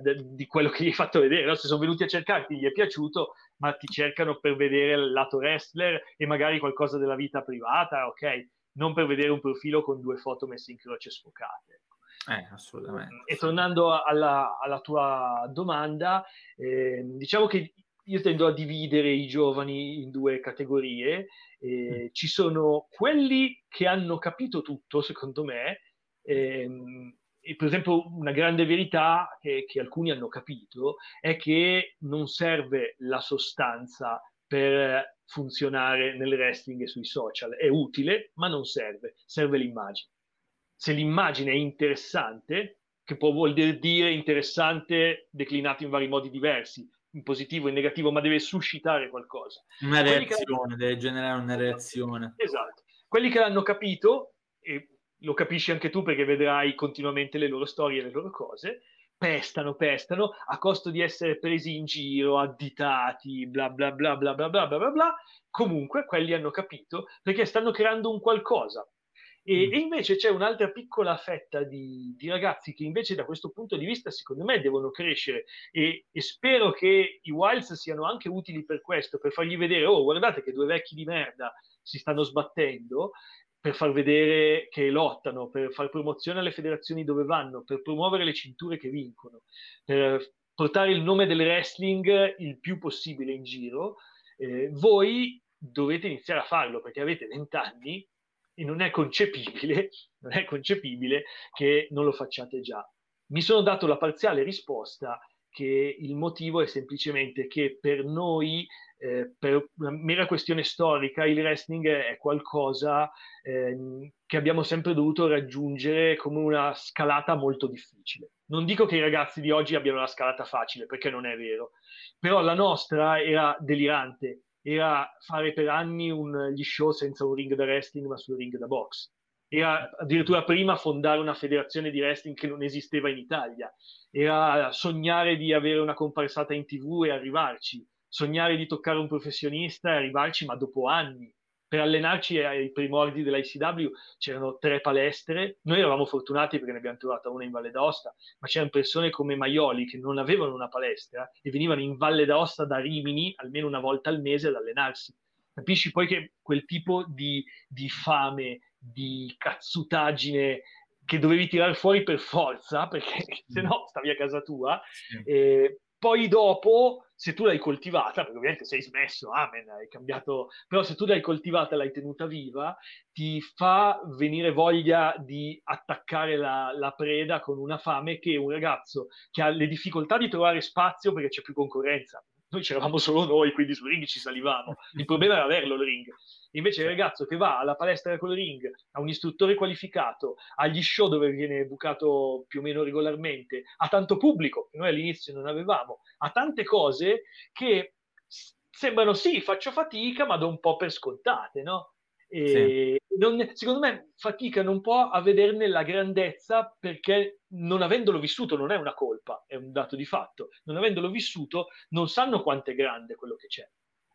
del, di quello che gli hai fatto vedere. No? Se sono venuti a cercarti, gli è piaciuto, ma ti cercano per vedere il lato wrestler e magari qualcosa della vita privata, ok? Non per vedere un profilo con due foto messe in croce sfocate. Eh, assolutamente. E tornando alla, alla tua domanda, eh, diciamo che io tendo a dividere i giovani in due categorie. Eh, mm. Ci sono quelli che hanno capito tutto, secondo me, ehm, e per esempio una grande verità che, che, alcuni hanno capito è che non serve la sostanza per funzionare nel wrestling e sui social. È utile, ma non serve, serve l'immagine se l'immagine è interessante, che può vuol dire interessante declinato in vari modi diversi, in positivo e in negativo, ma deve suscitare qualcosa. Una reazione, che... deve generare una reazione. Esatto. Quelli che l'hanno capito, e lo capisci anche tu perché vedrai continuamente le loro storie e le loro cose, pestano, pestano, a costo di essere presi in giro, additati, bla bla bla bla bla bla bla bla, bla. comunque quelli hanno capito perché stanno creando un qualcosa e, mm. e, invece c'è un'altra piccola fetta di, di, ragazzi che invece da questo punto di vista secondo me devono crescere e, e, spero che i Wilds siano anche utili per questo, per fargli vedere, oh guardate che due vecchi di merda si stanno sbattendo, per far vedere che lottano, per far promozione alle federazioni dove vanno, per promuovere le cinture che vincono, per portare il nome del wrestling il più possibile in giro. Eh, voi dovete iniziare a farlo perché avete 20 anni e non è concepibile, non è concepibile che non lo facciate già. Mi sono dato la parziale risposta che il motivo è semplicemente che per noi, eh, per una mera questione storica, il wrestling è qualcosa eh, che abbiamo sempre dovuto raggiungere come una scalata molto difficile. Non dico che i ragazzi di oggi abbiano la scalata facile, perché non è vero, però la nostra era delirante era fare per anni un, gli show senza un ring da wrestling ma sul ring da box. Era addirittura prima fondare una federazione di wrestling che non esisteva in Italia. Era sognare di avere una comparsata in tv e arrivarci. Sognare di toccare un professionista e arrivarci, ma dopo anni per allenarci ai primordi dell'ICW c'erano tre palestre, noi eravamo fortunati perché ne abbiamo trovata una in Valle d'Aosta, ma c'erano persone come Maioli che non avevano una palestra e venivano in Valle d'Aosta da Rimini almeno una volta al mese ad allenarsi. Capisci poi che quel tipo di, di fame, di cazzutaggine che dovevi tirare fuori per forza, perché se no stavi a casa tua, eh, poi dopo, se tu l'hai coltivata, perché ovviamente sei smesso, amen, hai cambiato, però se tu l'hai coltivata e l'hai tenuta viva, ti fa venire voglia di attaccare la, la, preda con una fame che un ragazzo che ha le difficoltà di trovare spazio perché c'è più concorrenza. Noi c'eravamo solo noi, quindi sul ring ci salivamo. Il problema era averlo il ring. Invece il ragazzo che va alla palestra con il ring, a un istruttore qualificato, agli show dove viene bucato più o meno regolarmente, ha tanto pubblico, che noi all'inizio non avevamo, ha tante cose che sembrano sì, faccio fatica, ma do un po' per scontate, no? Sì. non, secondo me faticano un po' a vederne la grandezza perché non avendolo vissuto non è una colpa, è un dato di fatto. Non avendolo vissuto non sanno quanto è grande quello che c'è.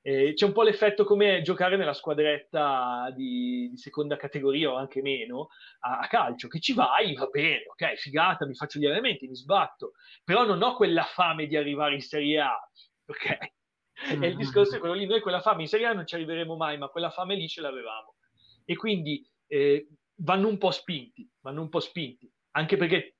Eh, c'è un po' l'effetto come giocare nella squadretta di, di seconda categoria o anche meno a, a, calcio, che ci vai, va bene, ok, figata, mi faccio gli allenamenti, mi sbatto, però non ho quella fame di arrivare in Serie A, ok? Mm-hmm. E il discorso è quello lì, noi quella fame in Serie A non ci arriveremo mai, ma quella fame lì ce l'avevamo. E quindi eh, vanno un po' spinti, vanno un po' spinti, anche perché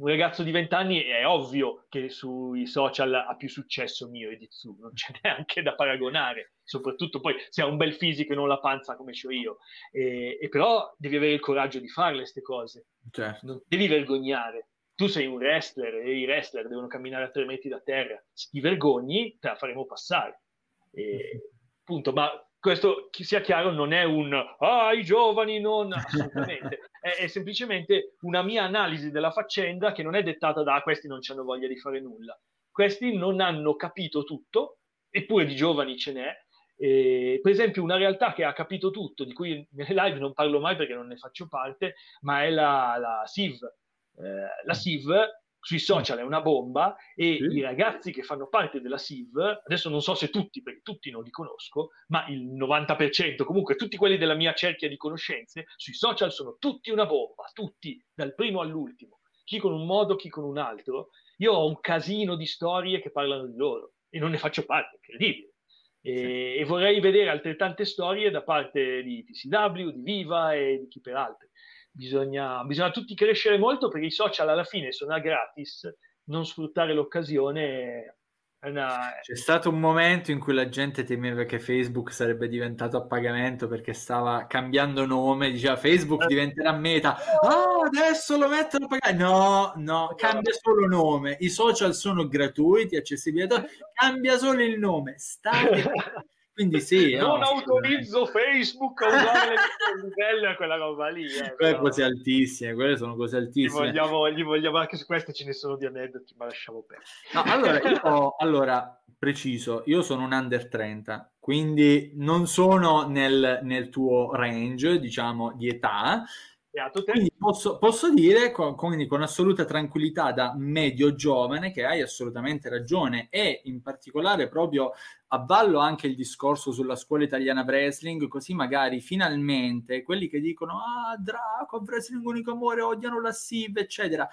un ragazzo di 20 anni è ovvio che sui social ha più successo mio e di Tsu, non c'è neanche da paragonare, soprattutto poi se ha un bel fisico e non la panza come ho io. E, e però devi avere il coraggio di farle queste cose, certo. non devi vergognare. Tu sei un wrestler e i wrestler devono camminare a tre metri da terra. Se ti vergogni, te la faremo passare. E, appunto, ma questo, sia chiaro, non è un ah, i giovani non assolutamente, è, è, semplicemente una mia analisi della faccenda che non è dettata da ah, questi non hanno voglia di fare nulla. Questi non hanno capito tutto, eppure di giovani ce n'è. E, per esempio, una realtà che ha capito tutto, di cui nelle live non parlo mai perché non ne faccio parte, ma è la, la SIV. Eh, la SIV sui social è una bomba e sì. i ragazzi che fanno parte della SIV, adesso non so se tutti, perché tutti non li conosco, ma il 90%, comunque tutti quelli della mia cerchia di conoscenze, sui social sono tutti una bomba, tutti, dal primo all'ultimo, chi con un modo, chi con un altro. Io ho un casino di storie che parlano di loro e non ne faccio parte, incredibile. E, sì. e vorrei vedere altrettante storie da parte di TCW, di Viva e di chi per altri bisogna, bisogna tutti crescere molto perché i social alla fine sono a gratis, non sfruttare l'occasione una... C'è stato un momento in cui la gente temeva che Facebook sarebbe diventato a pagamento perché stava cambiando nome, diceva Facebook diventerà meta, ah adesso lo mettono a pagare, no, no, cambia solo nome, i social sono gratuiti, accessibili a tutti, cambia solo il nome, state Quindi sì. non no, autorizzo Facebook a usare le livello a quella roba lì. Eh, quelle però... cose altissime, quelle sono cose altissime. Gli vogliamo, gli vogliamo, anche su queste ce ne sono di aneddoti, ma lasciamo perdere. No, allora, io, allora, preciso, io sono un under 30, quindi non sono nel, nel tuo range, diciamo, di età, quindi posso, posso dire con, quindi con assoluta tranquillità da medio giovane che hai assolutamente ragione e in particolare proprio avvallo anche il discorso sulla scuola italiana wrestling così magari finalmente quelli che dicono ah Draco, wrestling unico amore, odiano la SIV eccetera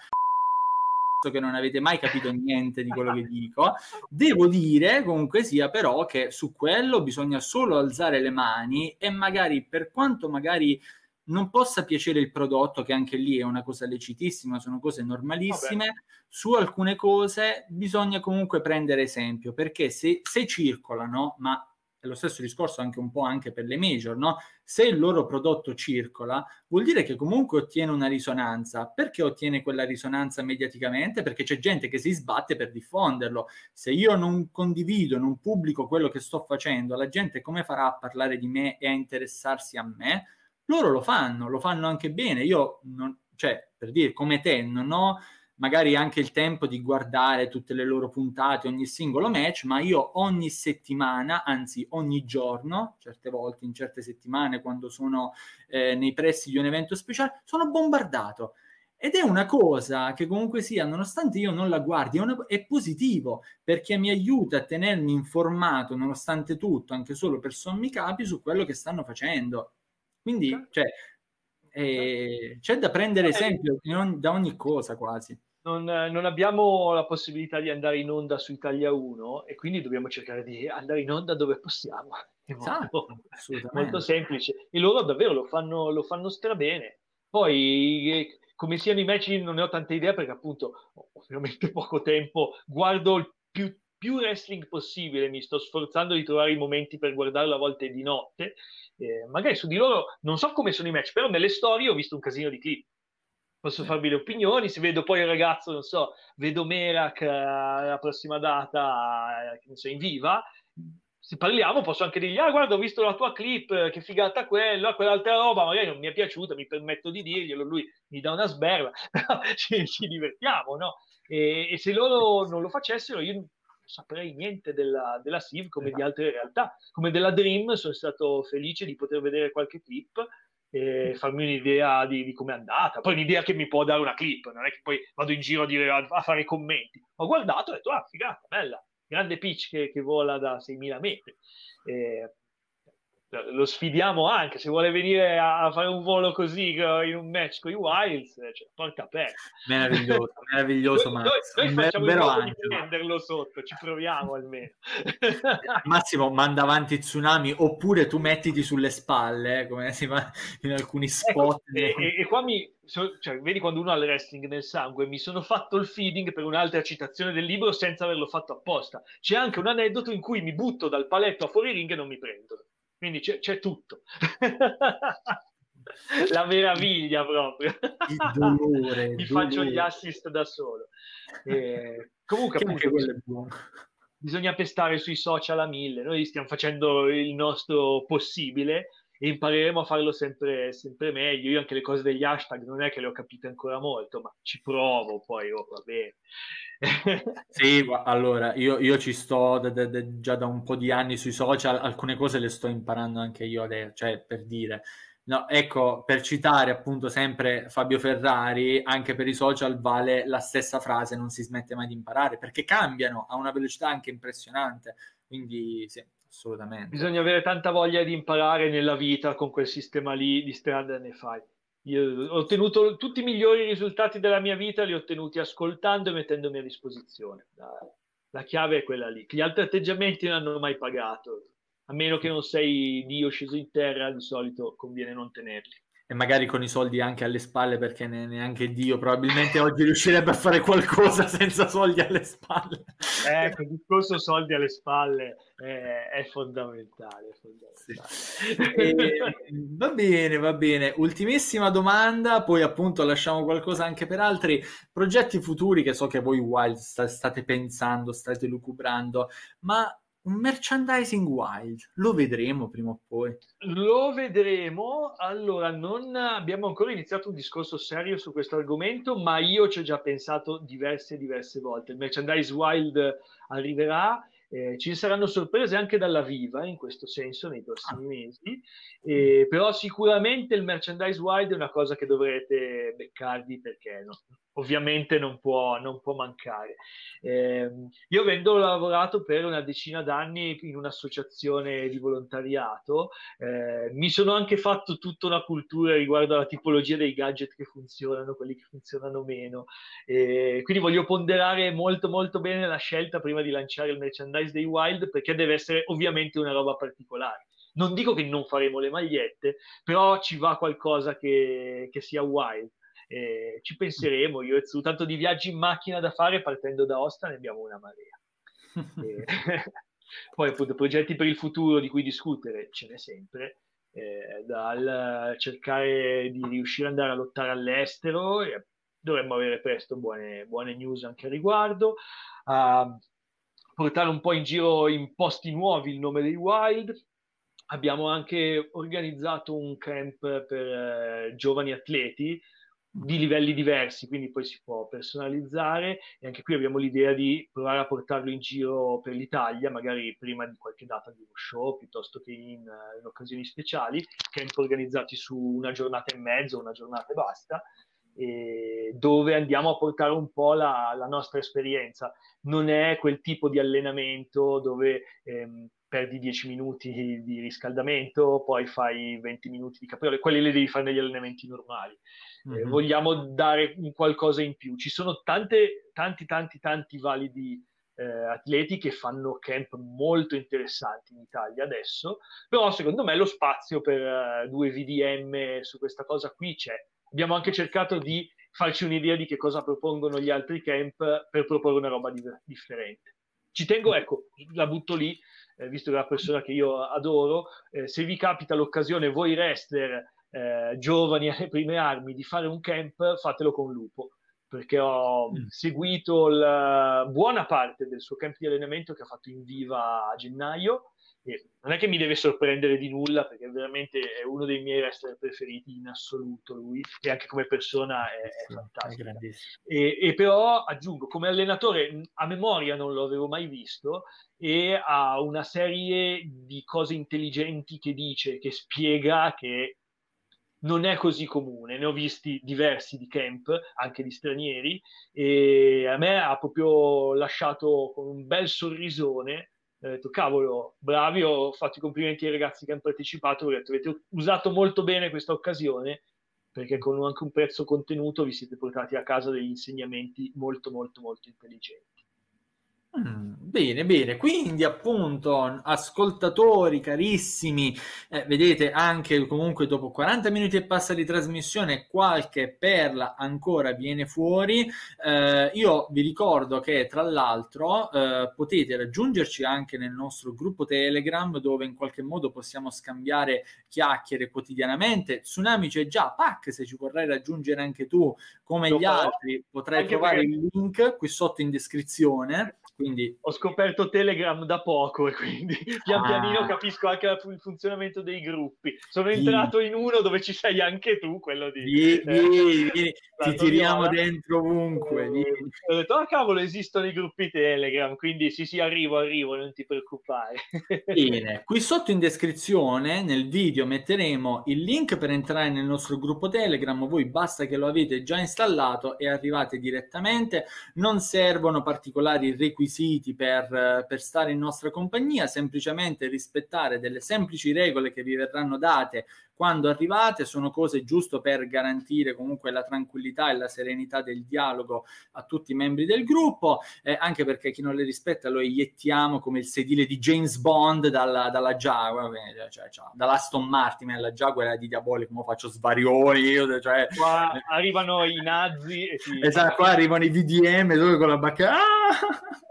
che non avete mai capito niente di quello che dico. Devo dire comunque sia però che su quello bisogna solo alzare le mani e magari per quanto magari non possa piacere il prodotto, che anche lì è una cosa lecitissima, sono cose normalissime, Vabbè. su alcune cose bisogna comunque prendere esempio, perché se, se circolano, ma è lo stesso discorso anche un po' anche per le major, no? Se il loro prodotto circola, vuol dire che comunque ottiene una risonanza. Perché ottiene quella risonanza mediaticamente? Perché c'è gente che si sbatte per diffonderlo. Se io non condivido, non pubblico quello che sto facendo, la gente come farà a parlare di me e a interessarsi a me? Loro lo fanno, lo fanno anche bene. Io, non, cioè, per dire, come te, non ho magari anche il tempo di guardare tutte le loro puntate, ogni singolo match, ma io ogni settimana, anzi ogni giorno, certe volte in certe settimane, quando sono eh, nei pressi di un evento speciale, sono bombardato. Ed è una cosa che comunque sia, nonostante io non la guardi, è, una, è, positivo perché mi aiuta a tenermi informato, nonostante tutto, anche solo per sommi capi, su quello che stanno facendo. Quindi cioè, eh, c'è da prendere esempio da ogni cosa quasi. Non, non, abbiamo la possibilità di andare in onda su Italia 1 e quindi dobbiamo cercare di andare in onda dove possiamo. È molto, esatto, molto semplice. E loro davvero lo fanno, lo fanno strabene. Poi, eh, come siano i match, non ne ho tante idee perché appunto ho veramente poco tempo. Guardo il più più wrestling possibile, mi sto sforzando di trovare i momenti per guardarlo a volte di notte. Eh, magari su di loro non so come sono i match, però nelle storie ho visto un casino di clip. Posso farvi le opinioni, se vedo poi il ragazzo, non so, vedo Merak alla eh, prossima data, eh, che so, in viva, se parliamo posso anche dirgli, ah guarda ho visto la tua clip, eh, che figata quella, quell'altra roba, magari non mi è piaciuta, mi permetto di dirglielo, lui mi dà una sberla, ci, ci divertiamo, no? E, e, se loro non lo facessero, io saprei niente della, della SIV come di altre realtà. Come della Dream sono stato felice di poter vedere qualche clip e farmi un'idea di, di come è andata. Poi un'idea che mi può dare una clip, non è che poi vado in giro a, dire, a, a fare commenti. Ho guardato e ho detto, ah, figata, bella, grande pitch che, che vola da 6.000 metri. E, lo sfidiamo anche se vuole venire a fare un volo così in un match con i Wilds cioè, porta aperta meraviglioso meraviglioso noi, noi, noi facciamo il modo di prenderlo sotto ci proviamo almeno. Massimo manda avanti tsunami oppure tu mettiti sulle spalle eh, come si fa in alcuni spot. ecco, e, e, qua mi cioè, vedi quando uno ha il wrestling nel sangue mi sono fatto il feeding per un'altra citazione del libro senza averlo fatto apposta. C'è anche un aneddoto in cui mi butto dal paletto a fuori ring e non mi prendono quindi c'è, c'è tutto. La meraviglia proprio. Il dolore. Mi faccio gli assist da solo. E comunque, appunto, bisogna pestare sui social a mille. Noi stiamo facendo il nostro possibile e impareremo a farlo sempre, sempre meglio. Io anche le cose degli hashtag non è che le ho capite ancora molto, ma ci provo, poi oh, va bene. sì, allora io, io ci sto da, da, da, già da un po' di anni sui social, alcune cose le sto imparando anche io adesso, cioè per dire. No, ecco, per citare appunto sempre Fabio Ferrari, anche per i social vale la stessa frase, non si smette mai di imparare, perché cambiano a una velocità anche impressionante. Quindi sì, assolutamente. Bisogna avere tanta voglia di imparare nella vita con quel sistema lì di stand and fai. Io ho ottenuto tutti i migliori risultati della mia vita, li ho ottenuti ascoltando e mettendomi a disposizione. La chiave è quella lì. Gli altri atteggiamenti non hanno mai pagato. A meno che non sei Dio sceso in terra, di solito conviene non tenerli e magari con i soldi anche alle spalle perché neanche Dio probabilmente oggi riuscirebbe a fare qualcosa senza soldi alle spalle. Ecco, il discorso soldi alle spalle è, è fondamentale. È fondamentale. Sì. E, va bene, va bene. Ultimissima domanda, poi appunto lasciamo qualcosa anche per altri progetti futuri che so che voi Wild state pensando, state lucubrando, ma un merchandising wild, lo vedremo prima o poi. Lo vedremo, allora non abbiamo ancora iniziato un discorso serio su questo argomento, ma io ci ho già pensato diverse diverse volte. Il merchandise wild arriverà, eh, ci saranno sorprese anche dalla Viva in questo senso nei prossimi ah. mesi, eh, però sicuramente il merchandise wild è una cosa che dovrete beccarvi perché no, ovviamente non può, non può mancare. Eh, io avendo lavorato per una decina d'anni in un'associazione di volontariato, eh, mi sono anche fatto tutta una cultura riguardo alla tipologia dei gadget che funzionano, quelli che funzionano meno. Eh, quindi voglio ponderare molto molto bene la scelta prima di lanciare il merchandise dei Wild, perché deve essere ovviamente una roba particolare. Non dico che non faremo le magliette, però ci va qualcosa che, che sia wild eh, ci penseremo io e Zu, tanto di viaggi in macchina da fare partendo da Osta ne abbiamo una marea. eh, poi appunto progetti per il futuro di cui discutere ce n'è sempre, eh, dal cercare di riuscire ad andare a lottare all'estero, e dovremmo avere presto buone, buone news anche a riguardo, a portare un po' in giro in posti nuovi il nome dei Wild, abbiamo anche organizzato un camp per eh, giovani atleti di livelli diversi, quindi poi si può personalizzare e anche qui abbiamo l'idea di provare a portarlo in giro per l'Italia, magari prima di qualche data di uno show, piuttosto che in, in occasioni speciali, camp organizzati su una giornata e mezzo, una giornata e basta, dove andiamo a portare un po' la, la, nostra esperienza. Non è quel tipo di allenamento dove ehm, perdi 10 minuti di riscaldamento, poi fai 20 minuti di capriole, quelli li devi fare negli allenamenti normali mm-hmm. eh, vogliamo dare un qualcosa in più. Ci sono tante, tanti, tanti, tanti validi eh, atleti che fanno camp molto interessanti in Italia adesso, però secondo me lo spazio per uh, due VDM su questa cosa qui c'è. Abbiamo anche cercato di farci un'idea di che cosa propongono gli altri camp per proporre una roba di- differente. Ci tengo, ecco, la butto lì, eh, visto che è una persona che io adoro, eh, se vi capita l'occasione, voi wrestler, eh, giovani alle prime armi di fare un camp, fatelo con Lupo, perché ho mm. seguito la buona parte del suo camp di allenamento che ha fatto in viva a gennaio E non è che mi deve sorprendere di nulla, perché veramente è uno dei miei wrestler preferiti in assoluto lui, e anche come persona è, è fantastico. E, e, però aggiungo, come allenatore a memoria non lo avevo mai visto, e ha una serie di cose intelligenti che dice, che spiega che non è così comune, ne ho visti diversi di camp, anche di stranieri, e a me ha proprio lasciato con un bel sorrisone. Ho detto, cavolo, bravi, ho fatto i complimenti ai ragazzi che hanno partecipato, ho detto, avete usato molto bene questa occasione, perché con anche un prezzo contenuto vi siete portati a casa degli insegnamenti molto, molto, molto intelligenti. Mm, bene, bene, quindi appunto ascoltatori carissimi, eh, vedete anche comunque dopo 40 minuti e passa di trasmissione qualche perla ancora viene fuori. Eh, io vi ricordo che tra l'altro eh, potete raggiungerci anche nel nostro gruppo Telegram dove in qualche modo possiamo scambiare chiacchiere quotidianamente. Tsunami c'è già, Pac se ci vorrai raggiungere anche tu come gli altri potrai trovare perché... il link qui sotto in descrizione. Quindi... Ho scoperto Telegram da poco e quindi pian ah. pianino capisco anche il funzionamento dei gruppi. Sono entrato in uno dove ci sei anche tu, quello di... Vieni, eh, vieni, ti tiriamo dentro ovunque. Eh, ho detto, ah cavolo, esistono i gruppi Telegram, quindi sì sì, arrivo, arrivo, non ti preoccupare. Bene, qui sotto in descrizione, nel video, metteremo il link per entrare nel nostro gruppo Telegram. Voi basta che lo avete già installato e arrivate direttamente. Non servono particolari requisiti requisiti per, per stare in nostra compagnia, semplicemente rispettare delle semplici regole che vi verranno date quando arrivate, sono cose giusto per garantire comunque la tranquillità e la serenità del dialogo a tutti i membri del gruppo, eh, anche perché chi non le rispetta lo eiettiamo come il sedile di James Bond dalla, dalla Jaguar, cioè, cioè, dall'Aston Martin alla Jaguar di Diabolico, come faccio svarioni, io, cioè, qua arrivano i nazi e ti... esatto, qua arrivano i VDM dove con la bacca ah!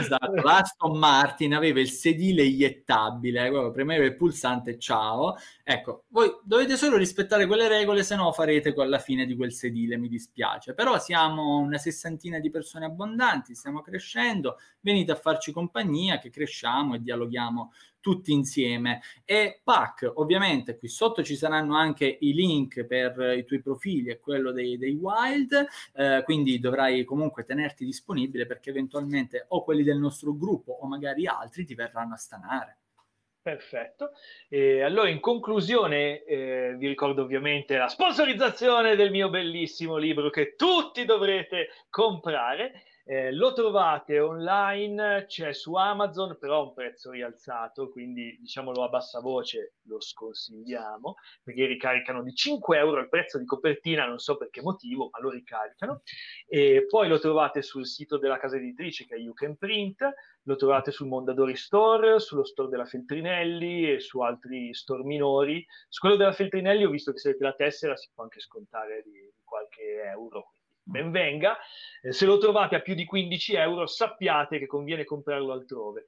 Esatto, l'Aston Martin aveva il sedile iettabile, eh, premeva il pulsante ciao. Ecco, voi dovete solo rispettare quelle regole, se no farete alla fine di quel sedile, mi dispiace. Però siamo una sessantina di persone abbondanti, stiamo crescendo, venite a farci compagnia, che cresciamo e dialoghiamo tutti insieme. E PAC, ovviamente, qui sotto ci saranno anche i link per i tuoi profili e quello dei, dei Wild, eh, quindi dovrai comunque tenerti disponibile perché eventualmente o quelli del nostro gruppo o magari altri ti verranno a stanare. Perfetto. E allora, in conclusione, eh, vi ricordo ovviamente la sponsorizzazione del mio bellissimo libro che tutti dovrete comprare. Eh, lo trovate online, c'è su Amazon, però a un prezzo rialzato, quindi diciamolo a bassa voce, lo sconsigliamo, perché ricaricano di 5 euro il prezzo di copertina, non so per che motivo, ma lo ricaricano. E poi lo trovate sul sito della casa editrice che è You Can Print, lo trovate sul Mondadori Store, sullo store della Feltrinelli e su altri store minori. Su quello della Feltrinelli ho visto che se avete la tessera si può anche scontare di, di qualche euro, ben venga. Eh, se lo trovate a più di 15 euro, sappiate che conviene comprarlo altrove.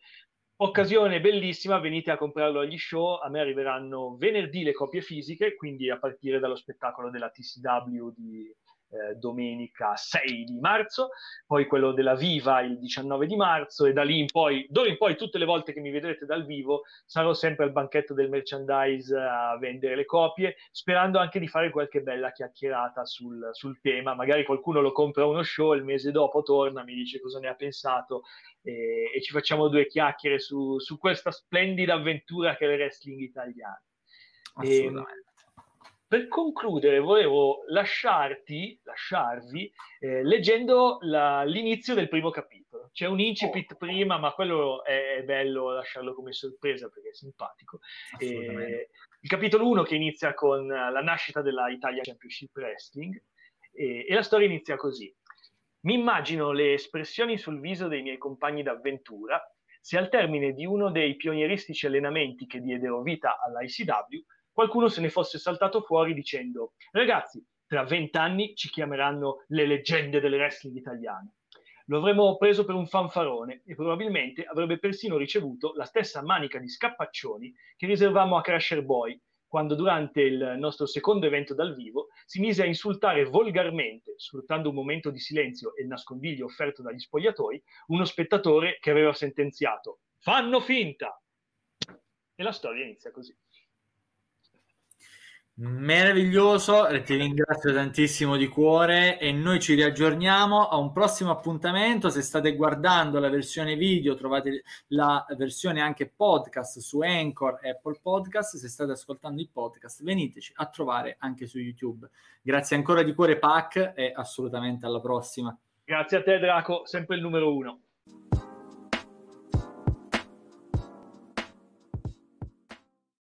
Occasione bellissima, venite a comprarlo agli show, a me arriveranno venerdì le copie fisiche, quindi a partire dallo spettacolo della TCW di, eh, domenica 6 di marzo, poi quello della Viva il 19 di marzo e da lì in poi, d'ora in poi tutte le volte che mi vedrete dal vivo sarò sempre al banchetto del merchandise a vendere le copie, sperando anche di fare qualche bella chiacchierata sul, sul tema, magari qualcuno lo compra uno show, il mese dopo torna, mi dice cosa ne ha pensato e, e ci facciamo due chiacchiere su, su, questa splendida avventura che è il wrestling italiano. Assolutamente. Per concludere, volevo lasciarti, lasciarvi eh, leggendo la, l'inizio del primo capitolo. C'è un incipit oh. prima, ma quello è, è, bello lasciarlo come sorpresa perché è simpatico. Eh, il capitolo 1 che inizia con la nascita della Italia Championship Wrestling e, e la storia inizia così. Mi immagino le espressioni sul viso dei miei compagni d'avventura se al termine di uno dei pionieristici allenamenti che diedero vita all'ICW qualcuno se ne fosse saltato fuori dicendo ragazzi, tra vent'anni ci chiameranno le leggende del wrestling italiano. Lo avremmo preso per un fanfarone e probabilmente avrebbe persino ricevuto la stessa manica di scappaccioni che riservammo a Crasher Boy quando durante il nostro secondo evento dal vivo si mise a insultare volgarmente, sfruttando un momento di silenzio e il nascondiglio offerto dagli spogliatoi, uno spettatore che aveva sentenziato fanno finta. E la storia inizia così. Meraviglioso, ti ringrazio tantissimo di cuore e noi ci riaggiorniamo a un prossimo appuntamento. Se state guardando la versione video, trovate la versione anche podcast su Anchor Apple Podcast. Se state ascoltando il podcast, veniteci a trovare anche su YouTube. Grazie ancora di cuore, Pac, e assolutamente alla prossima. Grazie a te, Draco, sempre il numero uno.